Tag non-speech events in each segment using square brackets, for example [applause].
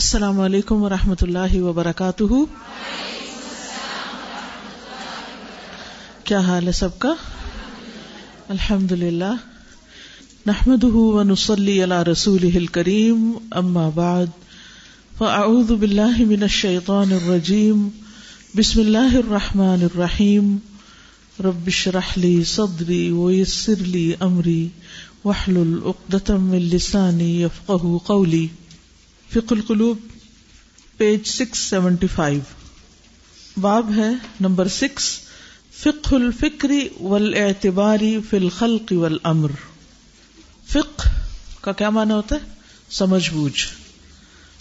السلام علیکم ورحمۃ اللہ وبرکاتہ۔ کیا حال ہے سب کا؟ الحمد للہ نحمد ونسلی علی رسول کریم اما بعد۔ فاعوذ باللہ من الشیطان الرجیم۔ بسم اللہ الرحمن الرحیم۔ رب اشرح لی صدری ویسر لی امری۔ واحلل عقدۃ من لسانی قولی۔ فق القلوب پیج سکس سیونٹی فائیو باب ہے نمبر سکس فق الفکری ول اعتباری فل خلق ول امر فق کا کیا مانا ہوتا ہے؟ سمجھ بوجھ.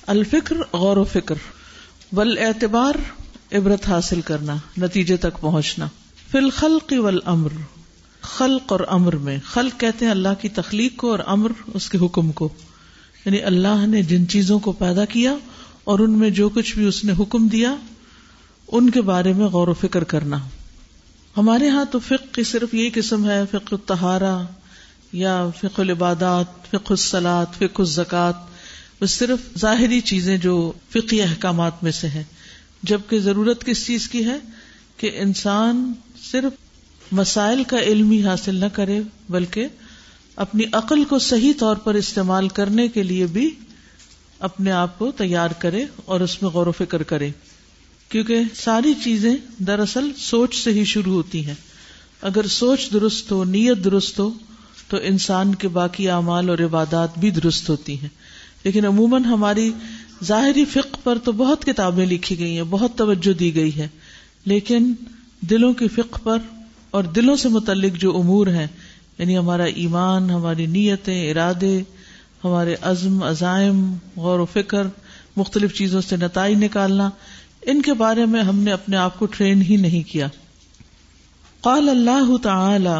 الفکر غور و فکر ول اعتبار عبرت حاصل کرنا، نتیجے تک پہنچنا. فل خلق ول امر خلق اور امر میں. خلق کہتے ہیں اللہ کی تخلیق کو اور امر اس کے حکم کو. یعنی اللہ نے جن چیزوں کو پیدا کیا اور ان میں جو کچھ بھی اس نے حکم دیا، ان کے بارے میں غور و فکر کرنا۔ ہمارے ہاں تو فق کی صرف یہی قسم ہے فق التہارا یا فق العبادات فق السلاد فق الزکات وہ صرف ظاہری چیزیں جو فقی احکامات میں سے ہیں۔ جبکہ ضرورت کس چیز کی ہے؟ کہ انسان صرف مسائل کا علم ہی حاصل نہ کرے، بلکہ اپنی عقل کو صحیح طور پر استعمال کرنے کے لیے بھی اپنے آپ کو تیار کرے اور اس میں غور و فکر کرے۔ کیونکہ ساری چیزیں دراصل سوچ سے ہی شروع ہوتی ہیں۔ اگر سوچ درست ہو، نیت درست ہو، تو انسان کے باقی اعمال اور عبادات بھی درست ہوتی ہیں۔ لیکن عموماً ہماری ظاہری فقہ پر تو بہت کتابیں لکھی گئی ہیں، بہت توجہ دی گئی ہے لیکن دلوں کی فقہ پر اور دلوں سے متعلق جو امور ہیں یعنی ہمارا ایمان، ہماری نیتیں، ارادے، ہمارے عزم، عزائم، غور و فکر، مختلف چیزوں سے نتائج نکالنا، ان کے بارے میں ہم نے اپنے آپ کو ٹرین ہی نہیں کیا۔ قال اللہ تعالی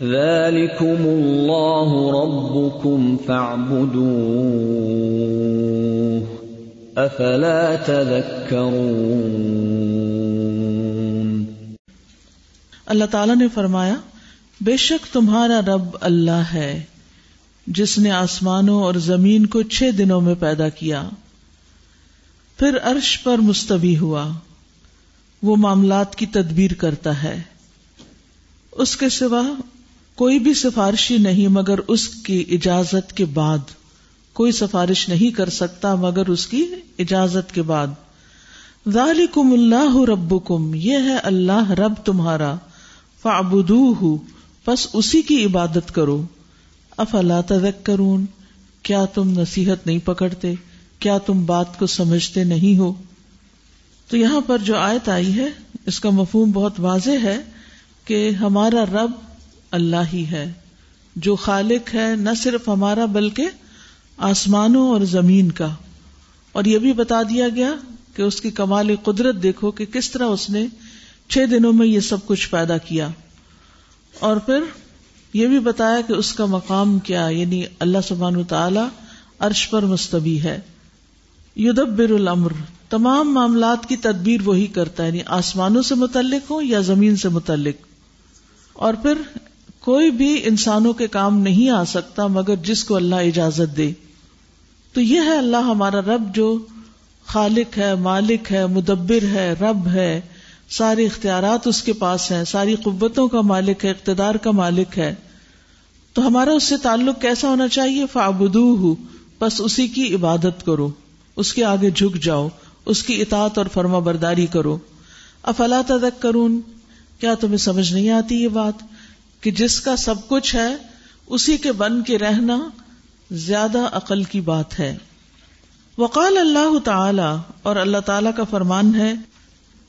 ذلكم الله ربكم فاعبدوه افلا تذكرون اللہ تعالیٰ نے فرمایا، بے شک تمہارا رب اللہ ہے، جس نے آسمانوں اور زمین کو چھ دنوں میں پیدا کیا۔ پھر عرش پر مستوی ہوا۔ وہ معاملات کی تدبیر کرتا ہے۔ اس کے سوا کوئی بھی سفارشی نہیں مگر اس کی اجازت کے بعد۔ کوئی سفارش نہیں کر سکتا مگر اس کی اجازت کے بعد۔ ذالکم اللہ ربکم، یہ ہے اللہ رب تمہارا۔ فعبدوہ پس اسی کی عبادت کرو۔ افلا تذکرون، کیا تم نصیحت نہیں پکڑتے؟ کیا تم بات کو سمجھتے نہیں ہو؟ تو یہاں پر جو آیت آئی ہے، اس کا مفہوم بہت واضح ہے کہ ہمارا رب اللہ ہی ہے، جو خالق ہے نہ صرف ہمارا بلکہ آسمانوں اور زمین کا۔ اور یہ بھی بتا دیا گیا کہ اس کی کمال قدرت دیکھو کہ کس طرح اس نے چھ دنوں میں یہ سب کچھ پیدا کیا۔ اور پھر یہ بھی بتایا کہ اس کا مقام کیا یعنی اللہ سبحان تعالی عرش پر مستبی ہے۔ یدبر الامر، تمام معاملات کی تدبیر وہی کرتا ہے یعنی آسمانوں سے متعلق ہو یا زمین سے متعلق۔ اور پھر کوئی بھی انسانوں کے کام نہیں آ سکتا مگر جس کو اللہ اجازت دے۔ تو یہ ہے اللہ ہمارا رب جو خالق ہے، مالک ہے، مدبر ہے، رب ہے۔ سارے اختیارات اس کے پاس ہیں، ساری قوتوں کا مالک ہے، اقتدار کا مالک ہے۔ تو ہمارا اس سے تعلق کیسا ہونا چاہیے؟ فابدو ہو بس اسی کی عبادت کرو۔ اس کے آگے جھک جاؤ، اس کی اطاعت اور فرما برداری کرو۔ افلا تدک کرون کیا تمہیں سمجھ نہیں آتی یہ بات؟ کہ جس کا سب کچھ ہے، اسی کے بن کے رہنا زیادہ عقل کی بات ہے۔ وقال اللہ تعالی، اور اللہ تعالی کا فرمان ہے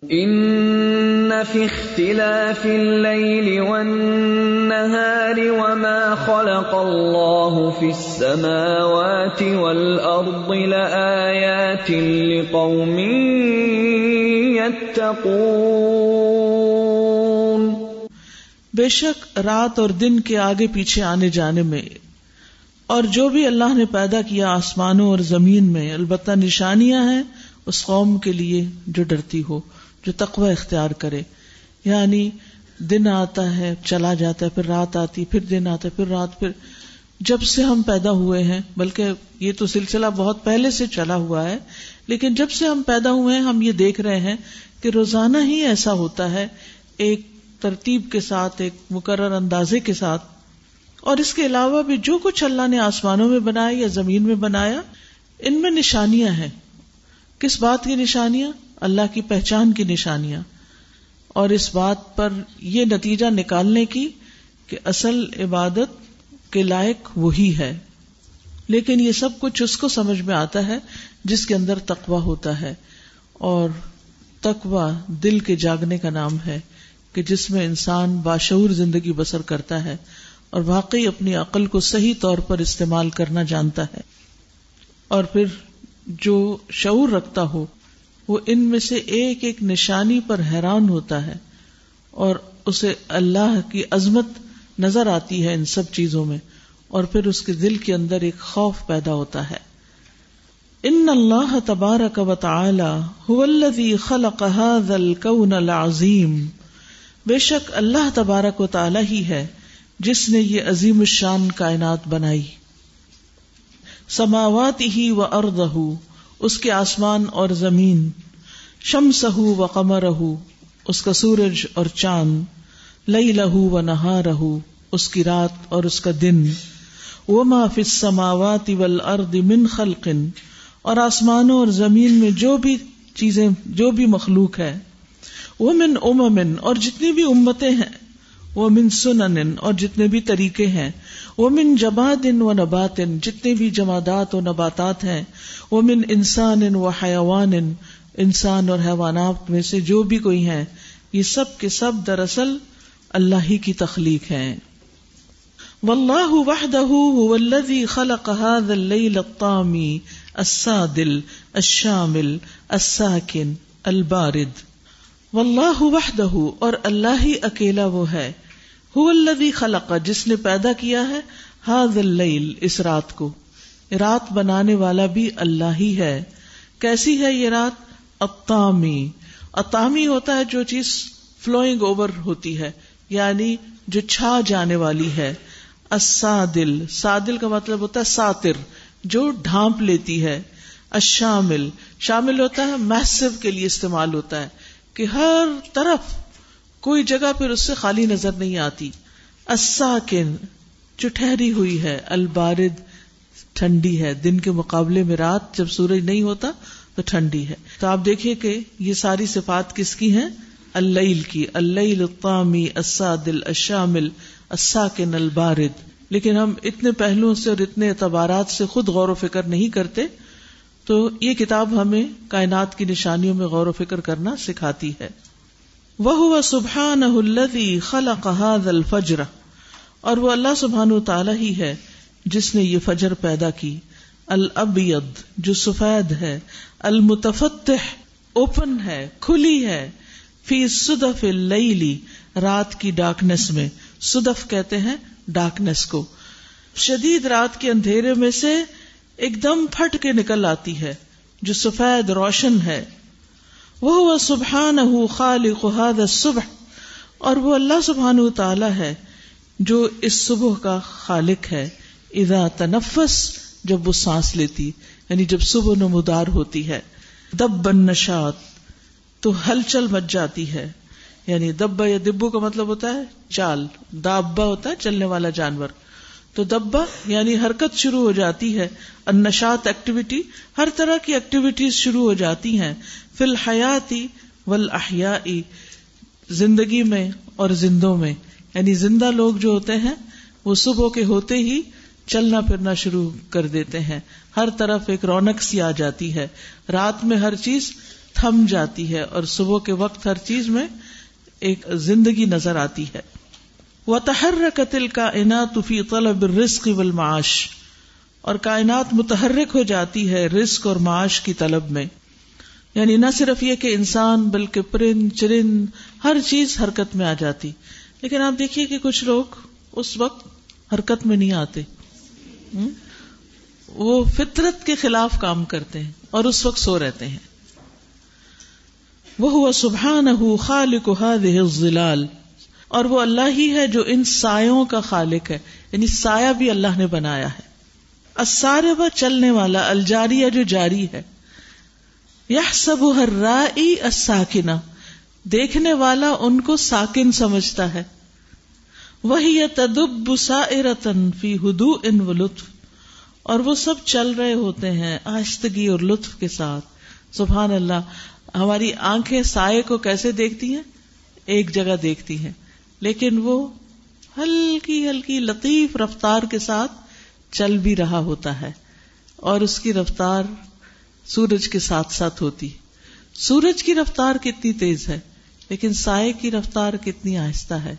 ان في اختلاف الليل والنهار وما خلق الله في السماوات والارض لآيات لقوم يتقون۔ بے شک رات اور دن کے آگے پیچھے آنے جانے میں اور جو بھی اللہ نے پیدا کیا آسمانوں اور زمین میں، البتہ نشانیاں ہیں اس قوم کے لیے جو ڈرتی ہو، جو تقوی اختیار کرے۔ یعنی دن آتا ہے، چلا جاتا ہے، پھر رات آتی، پھر دن آتا ہے پھر رات، پھر جب سے ہم پیدا ہوئے ہیں، بلکہ یہ تو سلسلہ بہت پہلے سے چلا ہوا ہے، لیکن جب سے ہم پیدا ہوئے ہیں، ہم یہ دیکھ رہے ہیں کہ روزانہ ہی ایسا ہوتا ہے، ایک ترتیب کے ساتھ، ایک مقرر اندازے کے ساتھ۔ اور اس کے علاوہ بھی جو کچھ اللہ نے آسمانوں میں بنایا یا زمین میں بنایا، ان میں نشانیاں ہیں۔ کس بات کی نشانیاں؟ اللہ کی پہچان کی نشانیاں۔ اور اس بات پر یہ نتیجہ نکالنے کی کہ اصل عبادت کے لائق وہی ہے۔ لیکن یہ سب کچھ اس کو سمجھ میں آتا ہے جس کے اندر تقوا ہوتا ہے۔ اور تقوا دل کے جاگنے کا نام ہے۔ کہ جس میں انسان باشعور زندگی بسر کرتا ہے اور واقعی اپنی عقل کو صحیح طور پر استعمال کرنا جانتا ہے۔ اور پھر جو شعور رکھتا ہو، وہ ان میں سے ایک ایک نشانی پر حیران ہوتا ہے اور اسے اللہ کی عظمت نظر آتی ہے ان سب چیزوں میں، اور پھر اس کے دل کے اندر ایک خوف پیدا ہوتا ہے۔ ان اللہ تبارک و تعالی هو الذي خلق هذا الكون العظیم۔ بے شک اللہ تبارک و تعالی ہی ہے جس نے یہ عظیم الشان کائنات بنائی۔ سماوات ہی و ارد اس کے آسمان اور زمین۔ شمس و قمر اس کا سورج اور چاند۔ لئی لہو و نہا رہو اس کی رات اور اس کا دن۔ وہ معاف سماوات ول ارد من خلقن اور آسمانوں اور زمین میں جو بھی چیزیں، جو بھی مخلوق ہے وہ من امن اور جتنی بھی امتیں ہیں وہ من سنن، اور جتنے بھی طریقے ہیں وہ من جماعت و نبات جتنے بھی جمادات و نباتات ہیں وہ من انسان و حیوان، انسان اور حیوانات میں سے جو بھی کوئی ہیں، یہ سب کے سب دراصل اللہ ہی کی تخلیق ہے واللہ وحدہ هو الذي خلق هذا الليل الطامي السادل الشامل الساکن البارد۔ واللہ وحدہ اور اللہ ہی اکیلا وہ ہے۔ هو الذي خلق، جس نے پیدا کیا ہے هذا الليل اس رات کو۔ رات بنانے والا بھی اللہ ہی ہے۔ کیسی ہے یہ رات؟ اتامی اتامی ہوتا ہے جو چیز فلوئنگ اوور ہوتی ہے یعنی جو چھا جانے والی ہے۔ السادل۔ سادل کا مطلب ہوتا ہے ساتر، جو ڈھانپ لیتی ہے۔ اشامل شامل ہوتا ہے میسو کے لیے استعمال ہوتا ہے۔ کہ ہر طرف کوئی جگہ پھر اس سے خالی نظر نہیں آتی۔ الساکن جو ٹھہری ہوئی ہے، البارد، ٹھنڈی ہے۔ دن کے مقابلے میں رات جب سورج نہیں ہوتا تو ٹھنڈی ہے۔ تو آپ دیکھیے کہ یہ ساری صفات کس کی ہیں؟ اللیل کی۔ اللیل الطامی السادل الشامل الساکن البارد۔ لیکن ہم اتنے پہلوؤں سے اور اتنے اعتبارات سے خود غور و فکر نہیں کرتے تو یہ کتاب ہمیں کائنات کی نشانیوں میں غور و فکر کرنا سکھاتی ہے۔ وہ سبحان الذي خلق هذا الفجر۔ اور وہ اللہ سبحان تعالی ہی ہے جس نے یہ فجر پیدا کی۔ الابید جو سفید ہے۔ المتفتح، اوپن ہے، کھلی ہے۔ فی صدف اللیلی رات کی ڈارکنیس میں۔ سدف کہتے ہیں ڈارکنیس کو۔ شدید رات کے اندھیرے میں سے ایک دم پھٹ کے نکل آتی ہے، جو سفید روشن ہے۔ وہ سبحان خالق صبح اور وہ اللہ سبحان تعالی ہے، جو اس صبح کا خالق ہے۔ اذا تنفس، جب وہ سانس لیتی یعنی جب صبح نمودار ہوتی ہے۔ دب بن نشات تو ہلچل مچ جاتی ہے۔ یعنی دبا یا دبو کا مطلب ہوتا ہے، چال۔ دابا ہوتا ہے، چلنے والا جانور۔ تو دبا یعنی حرکت شروع ہو جاتی ہے۔ نشات ایکٹیویٹی ہر طرح کی ایکٹیویٹیز شروع ہو جاتی ہیں۔ فی الحیاتی ول زندگی میں اور زندوں میں۔ یعنی زندہ لوگ جو ہوتے ہیں، وہ صبح کے ہوتے ہی چلنا پھرنا شروع کر دیتے ہیں۔ ہر طرف ایک رونق سی آ جاتی ہے۔ رات میں ہر چیز تھم جاتی ہے اور صبح کے وقت ہر چیز میں ایک زندگی نظر آتی ہے۔ وہ تحر قتل کا فی طلب رسق و معاش اور کائنات متحرک ہو جاتی ہے رسک اور معاش کی طلب میں۔ یعنی نہ صرف یہ کہ انسان، بلکہ پرند چرند ہر چیز حرکت میں آ جاتی۔ لیکن آپ دیکھیے کہ کچھ لوگ اس وقت حرکت میں نہیں آتے۔ وہ فطرت کے خلاف کام کرتے ہیں اور اس وقت سو رہتے ہیں۔ وہ ہوا سبحان خالق الظلال۔ اور وہ اللہ ہی ہے جو ان سایوں کا خالق ہے یعنی سایہ بھی اللہ نے بنایا ہے۔ اسارے و چلنے والا الجاریہ جو جاری ہے۔ یہ سب ہر رائی دیکھنے والا ان کو ساکن سمجھتا ہے۔ وہی تدب سائرتن فی ہدو ان و لطف۔ اور وہ سب چل رہے ہوتے ہیں آہستگی اور لطف کے ساتھ۔ سبحان اللہ، ہماری آنکھیں سائے کو کیسے دیکھتی ہیں؟ ایک جگہ دیکھتی ہیں۔ لیکن وہ ہلکی ہلکی لطیف رفتار کے ساتھ چل بھی رہا ہوتا ہے اور اس کی رفتار سورج کے ساتھ ساتھ ہوتی۔ سورج کی رفتار کتنی تیز ہے، لیکن سائے کی رفتار کتنی آہستہ ہے۔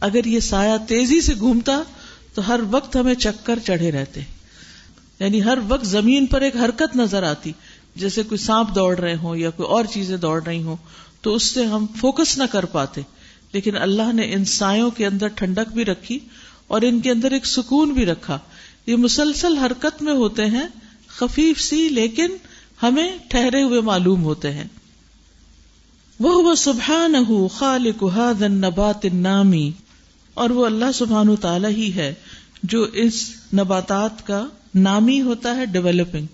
اگر یہ سایہ تیزی سے گھومتا تو ہر وقت ہمیں چکر چڑھے رہتے۔ یعنی ہر وقت زمین پر ایک حرکت نظر آتی، جیسے کوئی سانپ دوڑ رہے ہوں یا کوئی اور چیزیں دوڑ رہی ہوں، تو اس سے ہم فوکس نہ کر پاتے۔ لیکن اللہ نے ان سایوں کے اندر ٹھنڈک بھی رکھی اور ان کے اندر ایک سکون بھی رکھا۔ یہ مسلسل حرکت میں ہوتے ہیں، خفیف سی لیکن ہمیں ٹھہرے ہوئے معلوم ہوتے ہیں۔ وہ سبحان خالق نبات نامی اور وہ اللہ سبحان تعالی ہی ہے جو اس نباتات کا نامی ہوتا ہے ڈیولپنگ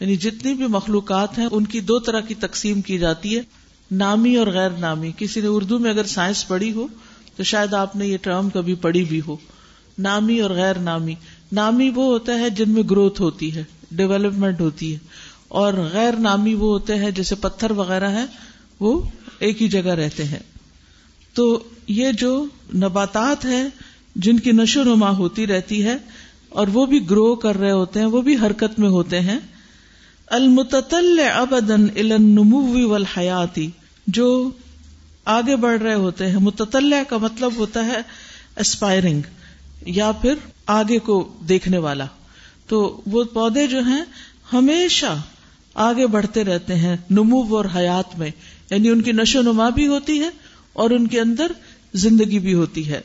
یعنی جتنی بھی مخلوقات ہیں، ان کی دو طرح کی تقسیم کی جاتی ہے۔ نامی اور غیر نامی۔ کسی نے اردو میں اگر سائنس پڑھی ہو، تو شاید آپ نے یہ ٹرم کبھی پڑھی بھی ہو۔ نامی اور غیر نامی۔ نامی وہ ہوتا ہے جن میں گروتھ ہوتی ہے، ڈیولپمنٹ ہوتی ہے۔ اور غیر نامی وہ ہوتے ہیں جیسے پتھر وغیرہ ہے وہ ایک ہی جگہ رہتے ہیں۔ تو یہ جو نباتات ہیں، جن کی نشو نما ہوتی رہتی ہے، اور وہ بھی گرو کر رہے ہوتے ہیں، وہ بھی حرکت میں ہوتے ہیں۔ المتل ابدن النمو والحیاتی۔ جو آگے بڑھ رہے ہوتے ہیں، متطلع کا مطلب ہوتا ہے اسپائرنگ یا پھر آگے کو دیکھنے والا۔ تو وہ پودے جو ہیں، ہمیشہ آگے بڑھتے رہتے ہیں، نمو اور حیات میں۔ یعنی ان کی نشو نما بھی ہوتی ہے اور ان کے اندر زندگی بھی ہوتی ہے۔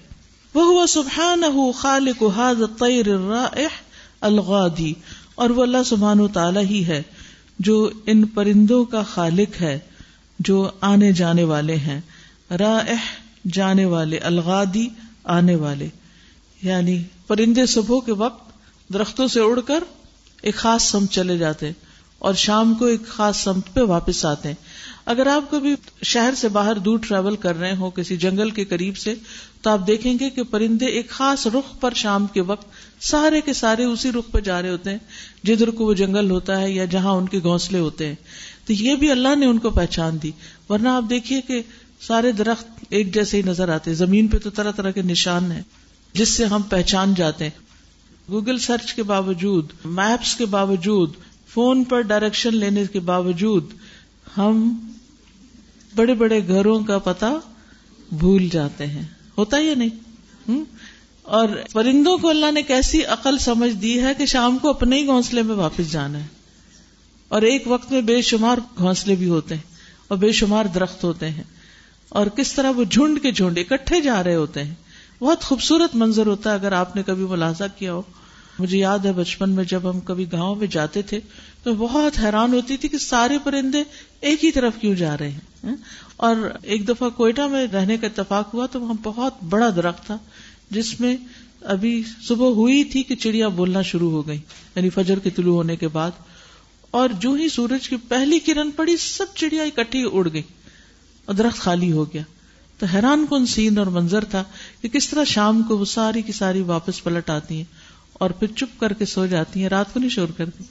وہ سبحان خالق طیر الغادی اور وہ اللہ سبحان و تعالی ہی ہے، جو ان پرندوں کا خالق ہے۔ جو آنے جانے والے ہیں۔ رائح جانے والے، الغادی آنے والے۔ یعنی پرندے صبح کے وقت درختوں سے اڑ کر ایک خاص سمت چلے جاتے اور شام کو ایک خاص سمت پہ واپس آتے۔ ہیں اگر آپ کبھی شہر سے باہر دور ٹریول کر رہے ہو کسی جنگل کے قریب سے، تو آپ دیکھیں گے کہ پرندے ایک خاص رخ پر شام کے وقت سارے کے سارے اسی رخ پہ جا رہے ہوتے ہیں، جدھر کو وہ جنگل ہوتا ہے یا جہاں ان کے گھونسلے ہوتے ہیں۔ تو یہ بھی اللہ نے ان کو پہچان دی۔ ورنہ آپ دیکھیے کہ سارے درخت ایک جیسے ہی نظر آتے زمین پہ تو طرح طرح کے نشان ہیں جس سے ہم پہچان جاتے ہیں۔ گوگل سرچ کے باوجود، میپس کے باوجود، فون پر ڈائریکشن لینے کے باوجود ہم بڑے بڑے گھروں کا پتا بھول جاتے ہیں۔ ہوتا ہی نہیں؟ اور پرندوں کو اللہ نے کیسی عقل سمجھ دی ہے کہ شام کو اپنے ہی گھونسلے میں واپس جانا ہے۔ اور ایک وقت میں بے شمار گھونسلے بھی ہوتے ہیں اور بے شمار درخت ہوتے ہیں اور کس طرح وہ جھنڈ کے جھنڈ اکٹھے جا رہے ہوتے ہیں بہت خوبصورت منظر ہوتا ہے اگر آپ نے کبھی ملازہ کیا ہو مجھے یاد ہے بچپن میں جب ہم کبھی گاؤں میں جاتے تھے تو بہت حیران ہوتی تھی کہ سارے پرندے ایک ہی طرف کیوں جا رہے ہیں اور ایک دفعہ کوئٹہ میں رہنے کا اتفاق ہوا تو وہاں بہت بڑا درخت تھا جس میں ابھی صبح ہوئی تھی کہ چڑیا بولنا شروع ہو گئی یعنی فجر کے طلوع ہونے کے بعد اور جو ہی سورج کی پہلی کرن پڑی، سب چڑیا اکٹھی اڑ گئی اور درخت خالی ہو گیا۔ تو حیران کن سین اور منظر تھا کہ کس طرح شام کو وہ ساری کی ساری واپس پلٹ آتی ہیں اور پھر چپ کر کے سو جاتی ہیں، رات کو نہیں شور کرتی۔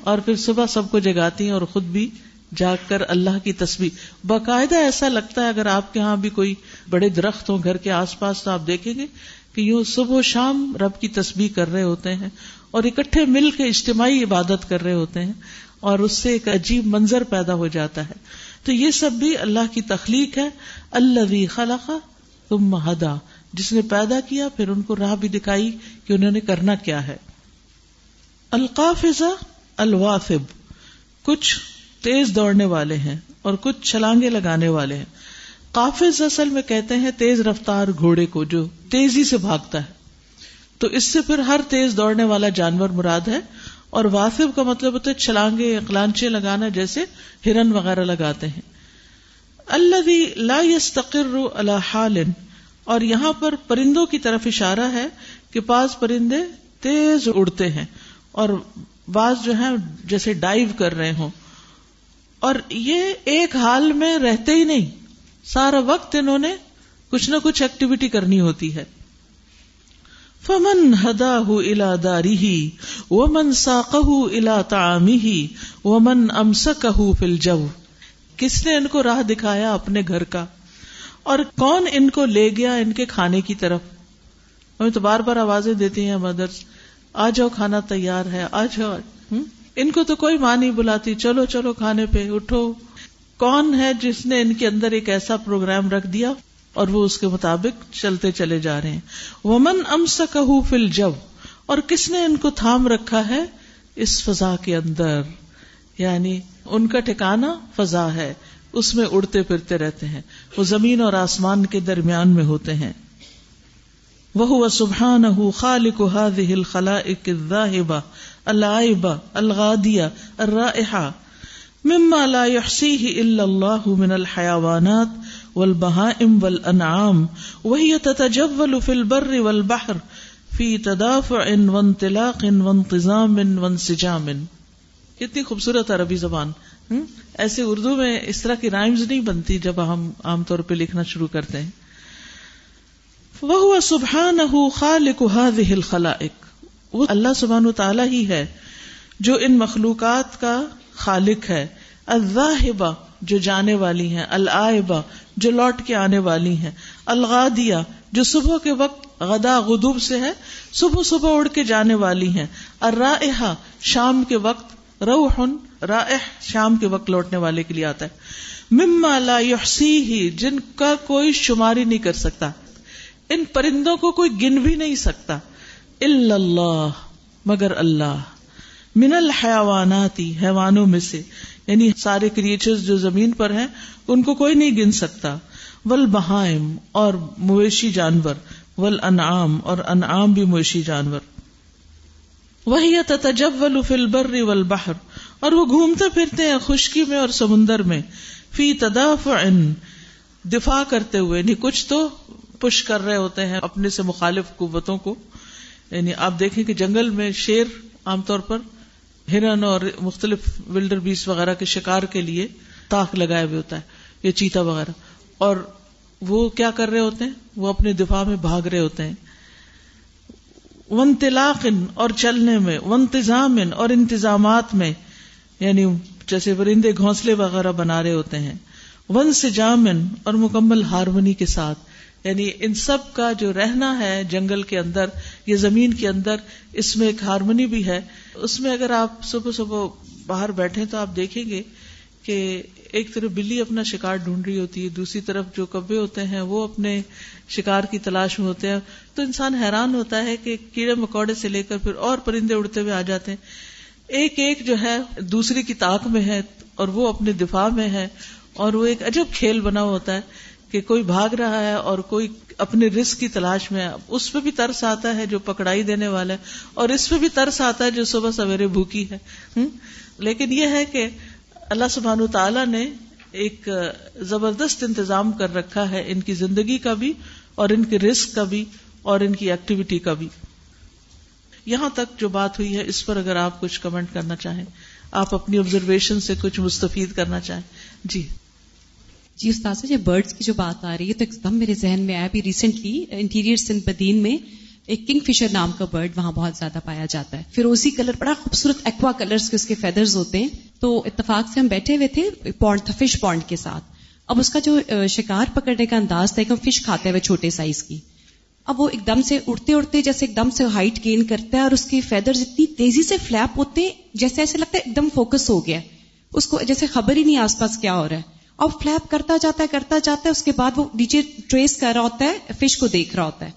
اور پھر صبح سب کو جگاتی ہیں اور خود بھی جاگ کر اللہ کی تصویر باقاعدہ ایسا لگتا ہے اگر آپ کے یہاں بھی کوئی بڑے درخت ہوں گھر کے آس پاس، تو آپ دیکھیں گے کہ یوں صبح و شام رب کی تصویر کر رہے ہوتے ہیں اور اکٹھے مل کے اجتماعی عبادت کر رہے ہوتے ہیں۔ اور اس سے ایک عجیب منظر پیدا ہو جاتا ہے۔ تو یہ سب بھی اللہ کی تخلیق ہے۔ اللہ خلق تم ہدا۔ جس نے پیدا کیا، پھر ان کو راہ بھی دکھائی کہ انہوں نے کرنا کیا ہے۔ القافظہ الوافب کچھ تیز دوڑنے والے ہیں اور کچھ چھلانگے لگانے والے ہیں۔ قافز اصل میں کہتے ہیں تیز رفتار گھوڑے کو جو تیزی سے بھاگتا ہے۔ تو اس سے پھر ہر تیز دوڑنے والا جانور مراد ہے۔ اور وافب کا مطلب ہوتا ہے چھلانگے اقلانچے لگانا جیسے ہرن وغیرہ لگاتے ہیں۔ اللہ لا يستقر على اور یہاں پر پرندوں کی طرف اشارہ ہے کہ پاس پرندے تیز اڑتے ہیں اور بعض جو ہے جیسے ڈائیو کر رہے ہوں۔ اور یہ ایک حال میں رہتے ہی نہیں، سارا وقت انہوں نے کچھ نہ کچھ ایکٹیویٹی کرنی ہوتی ہے۔ فمن ہدا الا داری ہی وہ من ساق الا تعمی ہی وہ من امسک فل جو کس نے ان کو راہ دکھایا اپنے گھر کا؟ اور کون ان کو لے گیا ان کے کھانے کی طرف؟ ہمیں تو بار بار آوازیں دیتی ہیں مدرس۔ آ جاؤ، کھانا تیار ہے، آ جاؤ۔ ان کو تو کوئی ماں نہیں بلاتی۔ چلو چلو، کھانے پہ اٹھو۔ کون ہے جس نے ان کے اندر ایک ایسا پروگرام رکھ دیا؟ اور وہ اس کے مطابق چلتے چلے جا رہے ہیں۔ ومن ام سکہ فل جب اور کس نے ان کو تھام رکھا ہے؟ اس فضا کے اندر۔ یعنی ان کا ٹھکانا فضا ہے، اس میں اڑتے پھرتے رہتے ہیں۔ وہ زمین اور آسمان کے درمیان میں ہوتے ہیں۔ وہ سبحان خالق هذه الخلائق الذاهبه العائبه الغاديه الرائحه مما لا يحصيه الا الله من الحيوانات والبهائم والانعام، وهي تتجول في البر والبحر في تدافع وانطلاق وانتظام وانسجام. کتنی خوبصورت عربی زبان ایسے اردو میں اس طرح کی رائمز نہیں بنتی جب ہم عام طور پہ لکھنا شروع کرتے ہیں۔ وہ سبحان خالق هذه الخلائق، وہ اللہ سبحان تعالی ہی ہے جو ان مخلوقات کا خالق ہے۔ الظاہبہ جو جانے والی ہیں، العائبہ جو لوٹ کے آنے والی ہیں، الغادیہ جو صبح کے وقت غدا غدوب سے ہے، صبح صبح اڑ کے جانے والی ہیں، الرائحہ شام کے وقت روح رائح شام کے وقت لوٹنے والے کے لیے آتا ہے۔ مما لا یحصیہ جن کا کوئی شماری نہیں کر سکتا۔ ان پرندوں کو کوئی گن بھی نہیں سکتا۔ اللہ، مگر اللہ۔ من الحیواناتی، حیوانوں میں سے۔ یعنی سارے کریچر جو زمین پر ہیں، ان کو کوئی نہیں گن سکتا۔ ول بہائم اور مویشی جانور۔ ول انعام اور انعام بھی مویشی جانور۔ وہی تجول فی البر والبحر، اور وہ گھومتے پھرتے ہیں خشکی میں اور سمندر میں۔ فی تدافع، دفاع کرتے ہوئے یعنی کچھ تو پش کر رہے ہوتے ہیں اپنے سے مخالف قوتوں کو۔ یعنی آپ دیکھیں کہ جنگل میں شیر عام طور پر ہرن اور مختلف ولڈر بیس وغیرہ کے شکار کے لیے تاخ لگائے ہوئے ہوتا ہے یا چیتا وغیرہ۔ اور وہ کیا کر رہے ہوتے ہیں؟ وہ اپنے دفاع میں بھاگ رہے ہوتے ہیں۔ ون تلاقن اور چلنے میں ونتظام اور انتظامات میں یعنی جیسے ورندے گھونسلے وغیرہ بنا رہے ہوتے ہیں۔ ون سے اور مکمل ہارمونی کے ساتھ۔ یعنی ان سب کا جو رہنا ہے جنگل کے اندر یا زمین کے اندر، اس میں ایک ہارمونی بھی ہے۔ اس میں اگر آپ صبح صبح باہر بیٹھے تو آپ دیکھیں گے کہ ایک طرف بلی اپنا شکار ڈھونڈ رہی ہوتی ہے، دوسری طرف جو کبے ہوتے ہیں وہ اپنے شکار کی تلاش میں ہوتے ہیں۔ تو انسان حیران ہوتا ہے کہ کیڑے مکوڑے سے لے کر پھر اور پرندے اڑتے ہوئے آ جاتے ہیں۔ ایک ایک جو ہے دوسری کی طاق میں ہے اور وہ اپنے دفاع میں ہے اور وہ ایک عجب کھیل بنا ہوتا ہے۔ کہ کوئی بھاگ رہا ہے اور کوئی اپنے رسک کی تلاش میں اس پہ بھی ترس آتا ہے جو پکڑائی دینے والا ہے اور اس پہ بھی ترس آتا ہے جو صبح سویرے بھوکی ہے۔ لیکن یہ ہے کہ اللہ سبحان تعالی نے ایک زبردست انتظام کر رکھا ہے ان کی زندگی کا بھی اور ان کے رسک کا بھی اور ان کی ایکٹیویٹی کا بھی۔ یہاں تک جو بات ہوئی ہے، اس پر اگر آپ کچھ کمنٹ کرنا چاہیں، آپ اپنی آبزرویشن سے کچھ مستفید کرنا چاہیں۔ جی۔ جی استاذ یہ برڈس کی جو بات آ رہی ہے تو ایک دم میرے ذہن میں آیا بھی ریسنٹلی انٹیریئر سندھ بدین میں ایک کنگ فشر نام کا برڈ وہاں بہت زیادہ پایا جاتا ہے۔ فیروزی کلر بڑا خوبصورت ایکوا کلرز کے اس کے فیدرز ہوتے ہیں۔ تو اتفاق سے ہم بیٹھے ہوئے تھے پونڈ تھا فش پونڈ کے ساتھ۔ اب اس کا جو شکار پکڑنے کا انداز تھا کہ فش کھاتے ہوئے چھوٹے سائز کی۔ اب وہ ایک دم سے اڑتے اڑتے جیسے ایک دم سے ہائٹ گین کرتا ہے اور اس کے فیدرز اتنی تیزی سے فلیپ ہوتے جیسے ایسے لگتا ہے ایک دم فوکس ہو گیا اس کو جیسے خبر ہی نہیں آس پاس کیا ہو رہا ہے۔ اب فلیپ کرتا جاتا ہے کرتا جاتا ہے اس کے بعد وہ نیچے ٹریس کر رہا ہوتا ہے فش کو دیکھ رہا ہوتا ہے۔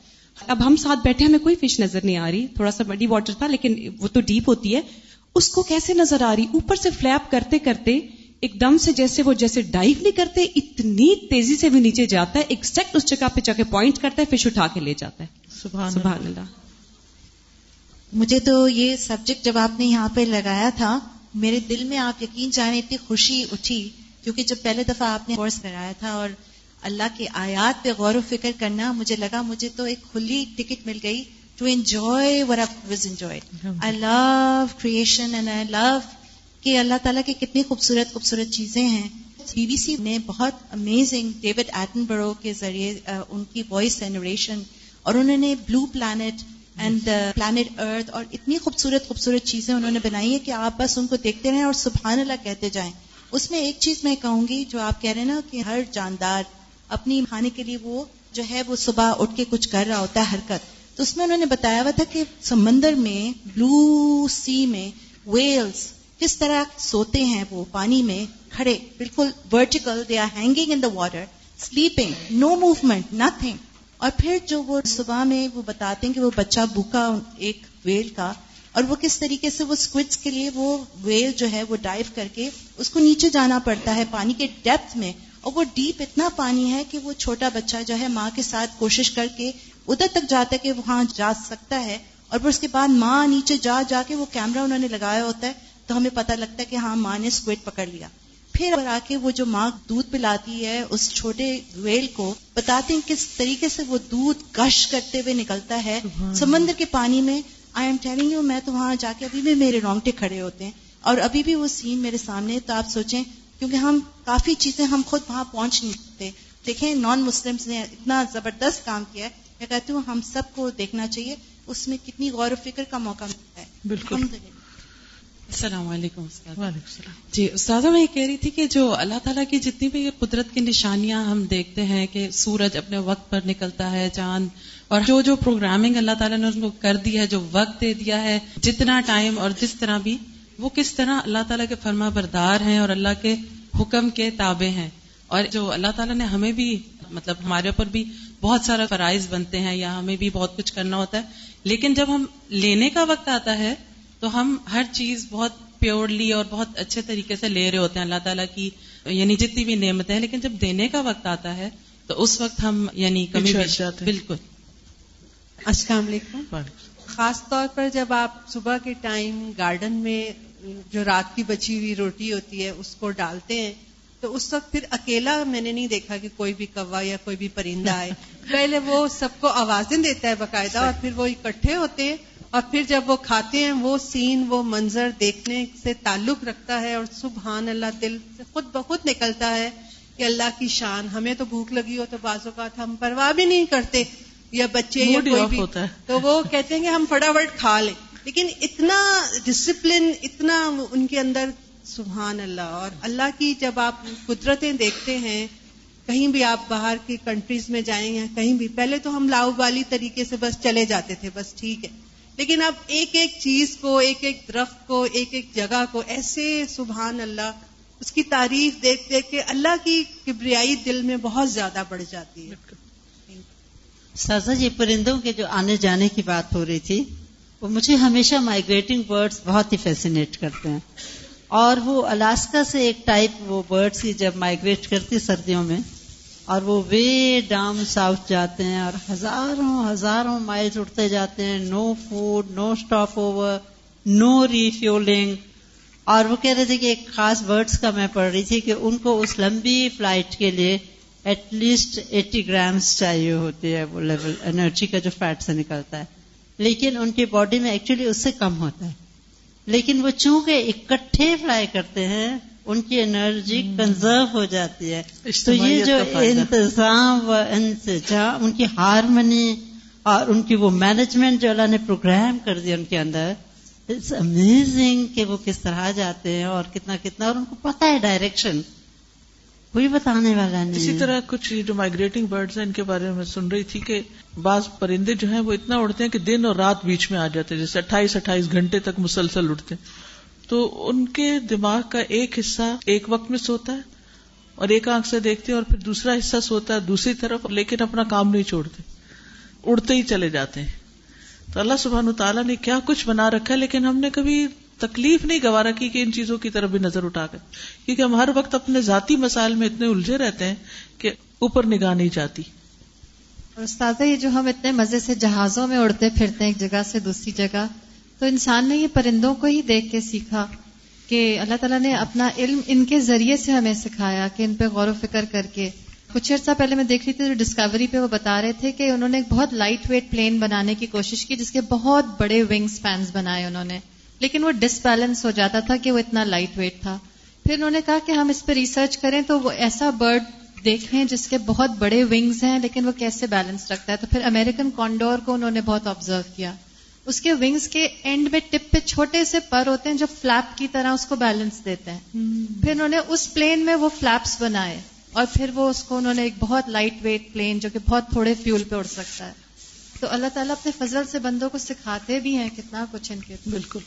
اب ہم ساتھ بیٹھے ہمیں کوئی فش نظر نہیں آ رہی تھوڑا سا بڑی واٹر تھا لیکن وہ تو ڈیپ ہوتی ہے۔ اس کو کیسے نظر آ رہی؟ اوپر سے فلیپ کرتے کرتے ایک دم سے جیسے وہ جیسے ڈائیو نہیں کرتے اتنی تیزی سے بھی نیچے جاتا ہے ایکزیکٹ اس جگہ پہ جا کے پوائنٹ کرتا ہے فش اٹھا کے لے جاتا ہے۔ سبحان سبحان اللہ۔ مجھے تو یہ سبجیکٹ جب آپ نے یہاں پہ لگایا تھا میرے دل میں آپ یقین جانے اتنی خوشی اٹھی۔ کیونکہ جب پہلے دفعہ آپ نے کورس کرایا تھا اور اللہ کی آیات پہ غور و فکر کرنا مجھے لگا مجھے تو ایک کھلی ٹکٹ مل گئی to enjoy enjoy I love creation and I love کہ اللہ تعالیٰ کی کتنی خوبصورت خوبصورت چیزیں ہیں۔ بی بی سی نے بہت امیزنگ ڈیوڈ ایٹن برو کے ذریعے uh, ان کی وائس جنریشن اور انہوں نے blue planet and planet earth اور اتنی خوبصورت خوبصورت چیزیں انہوں نے بنائی ہیں کہ آپ بس ان کو دیکھتے رہیں اور سبحان اللہ کہتے جائیں۔ اس میں ایک چیز میں کہوں گی جو آپ کہہ رہے ہیں نا کہ ہر جاندار اپنی کھانے کے لیے وہ جو ہے وہ صبح اٹھ کے کچھ کر رہا ہوتا ہے حرکت۔ تو اس میں انہوں نے بتایا ہوا تھا کہ سمندر میں بلو سی میں ویلز کس طرح سوتے ہیں وہ پانی میں کھڑے، بالکل vertical they are hanging in the water sleeping no movement nothing اور پھر جو وہ صبح میں وہ بتاتے ہیں کہ وہ بچہ بھوکا ایک ویل کا اور وہ کس طریقے سے وہ اسکوٹس کے لیے وہ ویل جو ہے وہ ڈائیو کر کے اس کو نیچے جانا پڑتا ہے پانی کے ڈیپتھ میں اور وہ ڈیپ اتنا پانی ہے کہ وہ چھوٹا بچہ جو ہے ماں کے ساتھ کوشش کر کے ادھر تک جاتا ہے کہ وہاں جا سکتا ہے اور پھر اس کے بعد ماں نیچے جا جا کے وہ کیمرہ انہوں نے لگایا ہوتا ہے تو ہمیں پتہ لگتا ہے کہ ہاں ماں نے اسکوٹ پکڑ لیا۔ پھر آ کے وہ جو ماں دودھ پلاتی ہے اس چھوٹے ویل کو بتاتے ہیں کس طریقے سے وہ دودھ گش کرتے ہوئے نکلتا ہے۔ سمندر کے پانی میں آئی ایم ٹیلنگ یو میں تو وہاں جا کے ابھی بھی میرے رونگٹے کھڑے ہوتے ہیں اور ابھی بھی وہ سین میرے سامنے تو آپ سوچیں کیونکہ ہم کافی چیزیں ہم خود وہاں پہنچ نہیں سکتے۔ دیکھیں نان مسلم نے اتنا زبردست کام کیا ہے۔ میں کہتی ہوں ہم سب کو دیکھنا چاہیے اس میں کتنی غور و فکر کا موقع ملتا ہے۔ بالکل۔ السلام علیکم استاد۔ وعلیکم السلام۔ جی استاذہ میں یہ کہہ رہی تھی کہ جو اللہ تعالیٰ کی جتنی بھی قدرت کی نشانیاں ہم دیکھتے ہیں کہ سورج اپنے وقت پر نکلتا ہے چاند اور جو جو پروگرامنگ اللہ تعالیٰ نے ان کو کر دی ہے جو وقت دے دیا ہے جتنا ٹائم اور جس طرح بھی وہ کس طرح اللہ تعالیٰ کے فرما بردار ہیں اور اللہ کے حکم کے تابع ہیں۔ اور جو اللہ تعالیٰ نے ہمیں بھی مطلب ہمارے اوپر بھی بہت سارا فرائض بنتے ہیں یا ہمیں بھی بہت کچھ کرنا ہوتا ہے لیکن جب ہم لینے کا وقت آتا ہے تو ہم ہر چیز بہت پیورلی اور بہت اچھے طریقے سے لے رہے ہوتے ہیں۔ اللہ تعالیٰ کی یعنی جتنی بھی نعمتیں ہیں لیکن جب دینے کا وقت آتا ہے تو اس وقت ہم یعنی کمی بالکل۔ السلام علیکم۔ خاص طور پر جب آپ صبح کے ٹائم گارڈن میں جو رات کی بچی ہوئی روٹی ہوتی ہے اس کو ڈالتے ہیں تو اس وقت پھر اکیلا میں نے نہیں دیکھا کہ کوئی بھی کوا یا کوئی بھی پرندہ آئے۔ [laughs] پہلے وہ سب کو آوازیں دیتا ہے باقاعدہ اور پھر وہ اکٹھے ہوتے ہیں اور پھر جب وہ کھاتے ہیں وہ سین وہ منظر دیکھنے سے تعلق رکھتا ہے اور سبحان اللہ دل سے خود بخود نکلتا ہے کہ اللہ کی شان ہمیں تو بھوک لگی ہو تو بعض اوقات ہم پرواہ بھی نہیں کرتے۔ یا بچے یا کوئی بھی تو وہ کہتے ہیں کہ ہم فٹافٹ کھا لیں۔ لیکن اتنا ڈسپلن اتنا ان کے اندر سبحان اللہ اور اللہ کی جب آپ قدرتیں دیکھتے ہیں کہیں بھی آپ باہر کی کنٹریز میں جائیں یا کہیں بھی پہلے تو ہم لاؤ بالی طریقے سے بس چلے جاتے تھے بس ٹھیک ہے۔ لیکن اب ایک ایک چیز کو ایک ایک درخت کو ایک ایک جگہ کو ایسے سبحان اللہ اس کی تعریف دیکھ دیکھ کے اللہ کی کبریائی دل میں بہت زیادہ بڑھ جاتی ہے۔ سازا جی پرندوں کے جو آنے جانے کی بات ہو رہی تھی، وہ مجھے ہمیشہ مائگریٹنگ برڈس بہت ہی فیسینیٹ کرتے ہیں۔ اور وہ الاسکا سے ایک ٹائپ وہ برڈس ہی جب مائگریٹ کرتی سردیوں میں، اور وہ وے ڈاؤن ساؤتھ جاتے ہیں اور ہزاروں ہزاروں مائلز اٹھتے جاتے ہیں۔ No food no stop over no refuelling اور وہ کہہ رہے تھے کہ ایک خاص برڈس کا میں پڑھ رہی تھی کہ ان کو اس لمبی فلائٹ کے لیے ایٹ لیسٹ ایٹی گرامس چاہیے ہوتی ہے وہ لیول انرجی کا جو فیٹ سے نکلتا ہے۔ لیکن ان کی باڈی میں ایکچولی اس سے کم ہوتا ہے۔ لیکن وہ چونکہ اکٹھے فلائی کرتے ہیں ان کی انرجی کنزرو ہو جاتی ہے۔ تو یہ جو انتظام و انتظام ان کی ہارمنی اور ان کی وہ مینجمنٹ جو اللہ نے پروگرام کر دیا ان کے اندر اٹس امیزنگ کہ وہ کس طرح جاتے ہیں اور کتنا کتنا اور ان کو پتا ہے ڈائریکشن کوئی بتانے والا نہیں اسی طرح کچھ جو مائگریٹنگ برڈز ہیں ان کے بارے میں سن رہی تھی کہ بعض پرندے جو ہیں وہ اتنا اڑتے ہیں کہ دن اور رات بیچ میں آ جاتے ہیں جیسے اٹھائیس اٹھائیس گھنٹے تک مسلسل اڑتے ہیں۔ تو ان کے دماغ کا ایک حصہ ایک وقت میں سوتا ہے اور ایک آنکھ سے دیکھتے ہیں اور پھر دوسرا حصہ سوتا ہے دوسری طرف لیکن اپنا کام نہیں چھوڑتے۔ اڑتے ہی چلے جاتے ہیں۔ تو اللہ سبحان تعالیٰ نے کیا کچھ بنا رکھا ہے لیکن ہم نے کبھی تکلیف نہیں، گوارا کی کہ ان چیزوں کی طرف بھی نظر اٹھا کر۔ کیونکہ ہم ہر وقت اپنے ذاتی مسائل میں اتنے الجھے رہتے ہیں کہ اوپر نگاہ نہیں جاتی۔ اور استاذہ، یہ جو ہم اتنے مزے سے جہازوں میں اڑتے پھرتے ہیں، ایک جگہ سے دوسری جگہ، تو انسان نے یہ پرندوں کو ہی دیکھ کے سیکھا کہ اللہ تعالیٰ نے اپنا علم ان کے ذریعے سے ہمیں سکھایا کہ ان پہ غور و فکر کر کے۔ کچھ عرصہ پہلے میں دیکھ رہی تھی جو ڈسکوری پہ وہ بتا رہے تھے کہ انہوں نے ایک بہت لائٹ ویٹ پلین بنانے کی کوشش کی جس کے بہت بڑے ونگ سپینس بنائے انہوں نے۔ لیکن وہ ڈس بیلنس ہو جاتا تھا کہ وہ اتنا لائٹ ویٹ تھا۔ پھر انہوں نے کہا کہ ہم اس پہ ریسرچ کریں تو وہ ایسا برڈ دیکھیں جس کے بہت بڑے ونگز ہیں لیکن وہ کیسے بیلنس رکھتا ہے۔ تو پھر امریکن کانڈور کو انہوں نے بہت آبزرو کیا۔ اس کے ونگز کے اینڈ میں ٹپ پہ چھوٹے سے پر ہوتے ہیں جو فلیپ کی طرح اس کو بیلنس دیتے ہیں۔ پھر انہوں نے اس پلین میں وہ فلیپس بنائے اور پھر وہ اس کو انہوں نے ایک بہت لائٹ ویٹ پلین جو کہ بہت تھوڑے فیول پہ اڑ سکتا ہے۔ تو اللہ تعالیٰ اپنے فضل سے بندوں کو سکھاتے بھی ہیں کتنا کچھ ان کے۔ بالکل۔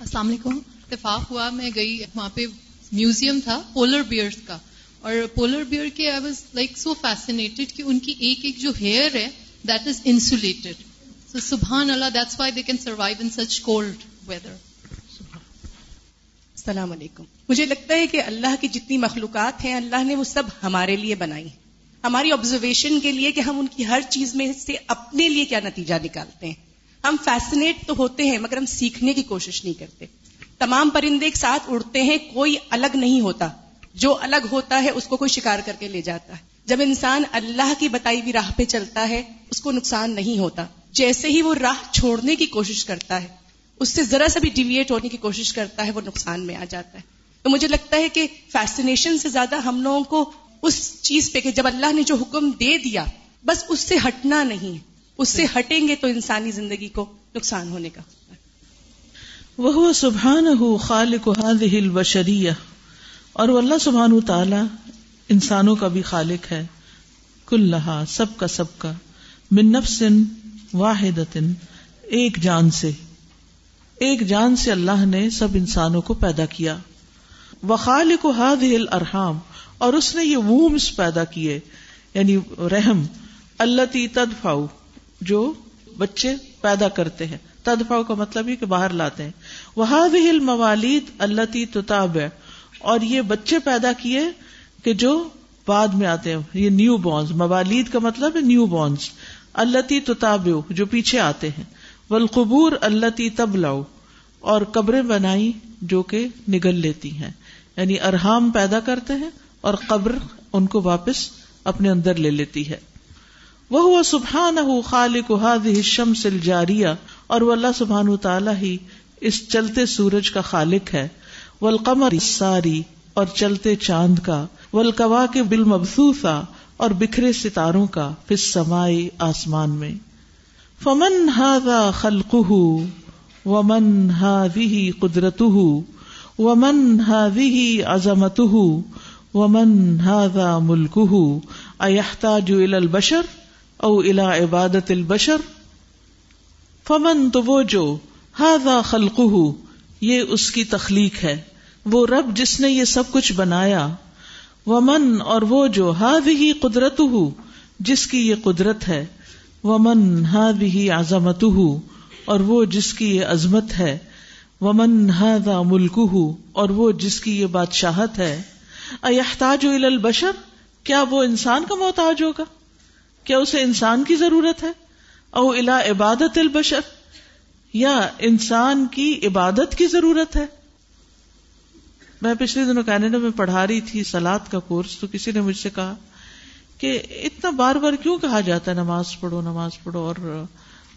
السلام علیکم۔ اتفاق ہوا، میں گئی وہاں پہ میوزیم تھا، پولر بیئر کا۔ اور پولر بیئر کے I was like so fascinated کہ ان کی ایک ایک جو ہیئر ہے، دیٹ از انسولیٹڈ۔ سو سبحان اللہ، that's why they can survive in such cold weather. السلام علیکم۔ مجھے لگتا ہے کہ اللہ کی جتنی مخلوقات ہیں، اللہ نے وہ سب ہمارے لیے بنائی ہماری آبزرویشن کے لیے کہ ہم ان کی ہر چیز میں سے اپنے لیے کیا نتیجہ نکالتے ہیں۔ ہم فیسنیٹ تو ہوتے ہیں، مگر ہم سیکھنے کی کوشش نہیں کرتے۔ تمام پرندے ایک ساتھ اڑتے ہیں، کوئی الگ نہیں ہوتا۔ جو الگ ہوتا ہے، اس کو کوئی شکار کر کے لے جاتا ہے۔ جب انسان اللہ کی بتائی ہوئی راہ پہ چلتا ہے، اس کو نقصان نہیں ہوتا۔ جیسے ہی وہ راہ چھوڑنے کی کوشش کرتا ہے، اس سے ذرا سا بھی ڈیویٹ ہونے کی کوشش کرتا ہے، وہ نقصان میں آ جاتا ہے۔ تو مجھے لگتا ہے کہ فیسنیشن سے زیادہ ہم لوگوں کو اس چیز پہ کہ جب اللہ نے جو حکم دے دیا، بس اس سے ہٹنا نہیں۔ ہے اس سے ہٹیں گے تو انسانی زندگی کو نقصان ہونے کا۔ وہ سبحان ہو خالق ہل بشریہ اور وہ اللہ سبحان تعالی انسانوں کا بھی خالق ہے۔ کل لہا سب کا سب کا۔ من نفس واحد ایک جان سے۔ ایک جان سے اللہ نے سب انسانوں کو پیدا کیا۔ وخال کو ہاد ہل ارحام اور اس نے یہ وومس پیدا کیے۔ یعنی رحم اللہ تی تدفاؤ جو بچے پیدا کرتے ہیں۔ تدفاؤ کا مطلب ہی کہ باہر لاتے ہیں۔ وہاد ہل موالید اللہ تی تتاب اور یہ بچے پیدا کیے کہ جو بعد میں آتے ہیں۔ یہ نیو بونس موالید کا مطلب ہے نیو بونس اللہ تی تتاب جو پیچھے آتے ہیں۔ ولقبور اللہ تی تب لاؤ اور قبریں بنائی جو کہ نگل لیتی ہیں۔ یعنی ارحام پیدا کرتے ہیں اور قبر ان کو واپس اپنے اندر لے لیتی ہے۔ وہ سبحان خالق شمس الجاریہ اور وہ اللہ سبحان تعالیٰ ہی اس چلتے سورج کا خالق ہے۔ ولقمر ساری اور چلتے چاند کا۔ ولقوا کے بل اور بکھرے ستاروں کا پھر سمائی آسمان میں۔ فمن ہاضا خلق ومن هذه قدرته ومن هذه عظمته ومن هذا ملكه ايحتاج الى البشر او الى عبادة البشر، فمن تو وہ جو هذا خلقه، یہ اس کی تخلیق ہے، وہ رب جس نے یہ سب کچھ بنایا، ومن اور وہ جو هذه قدرته، جس کی یہ قدرت ہے، ومن هذه عظمته، اور وہ جس کی یہ عظمت ہے، ومن ہاضا ملک اور وہ جس کی یہ بادشاہت ہے۔ احتاج البشر؟ کیا وہ انسان کا محتاج ہوگا؟ کیا اسے انسان کی ضرورت ہے؟ او الا عبادت البشر، یا انسان کی عبادت کی ضرورت ہے؟ میں پچھلے دنوں کینیڈا میں پڑھا رہی تھی سلاد کا کورس، تو کسی نے مجھ سے کہا کہ اتنا بار بار کیوں کہا جاتا ہے نماز پڑھو نماز پڑھو، اور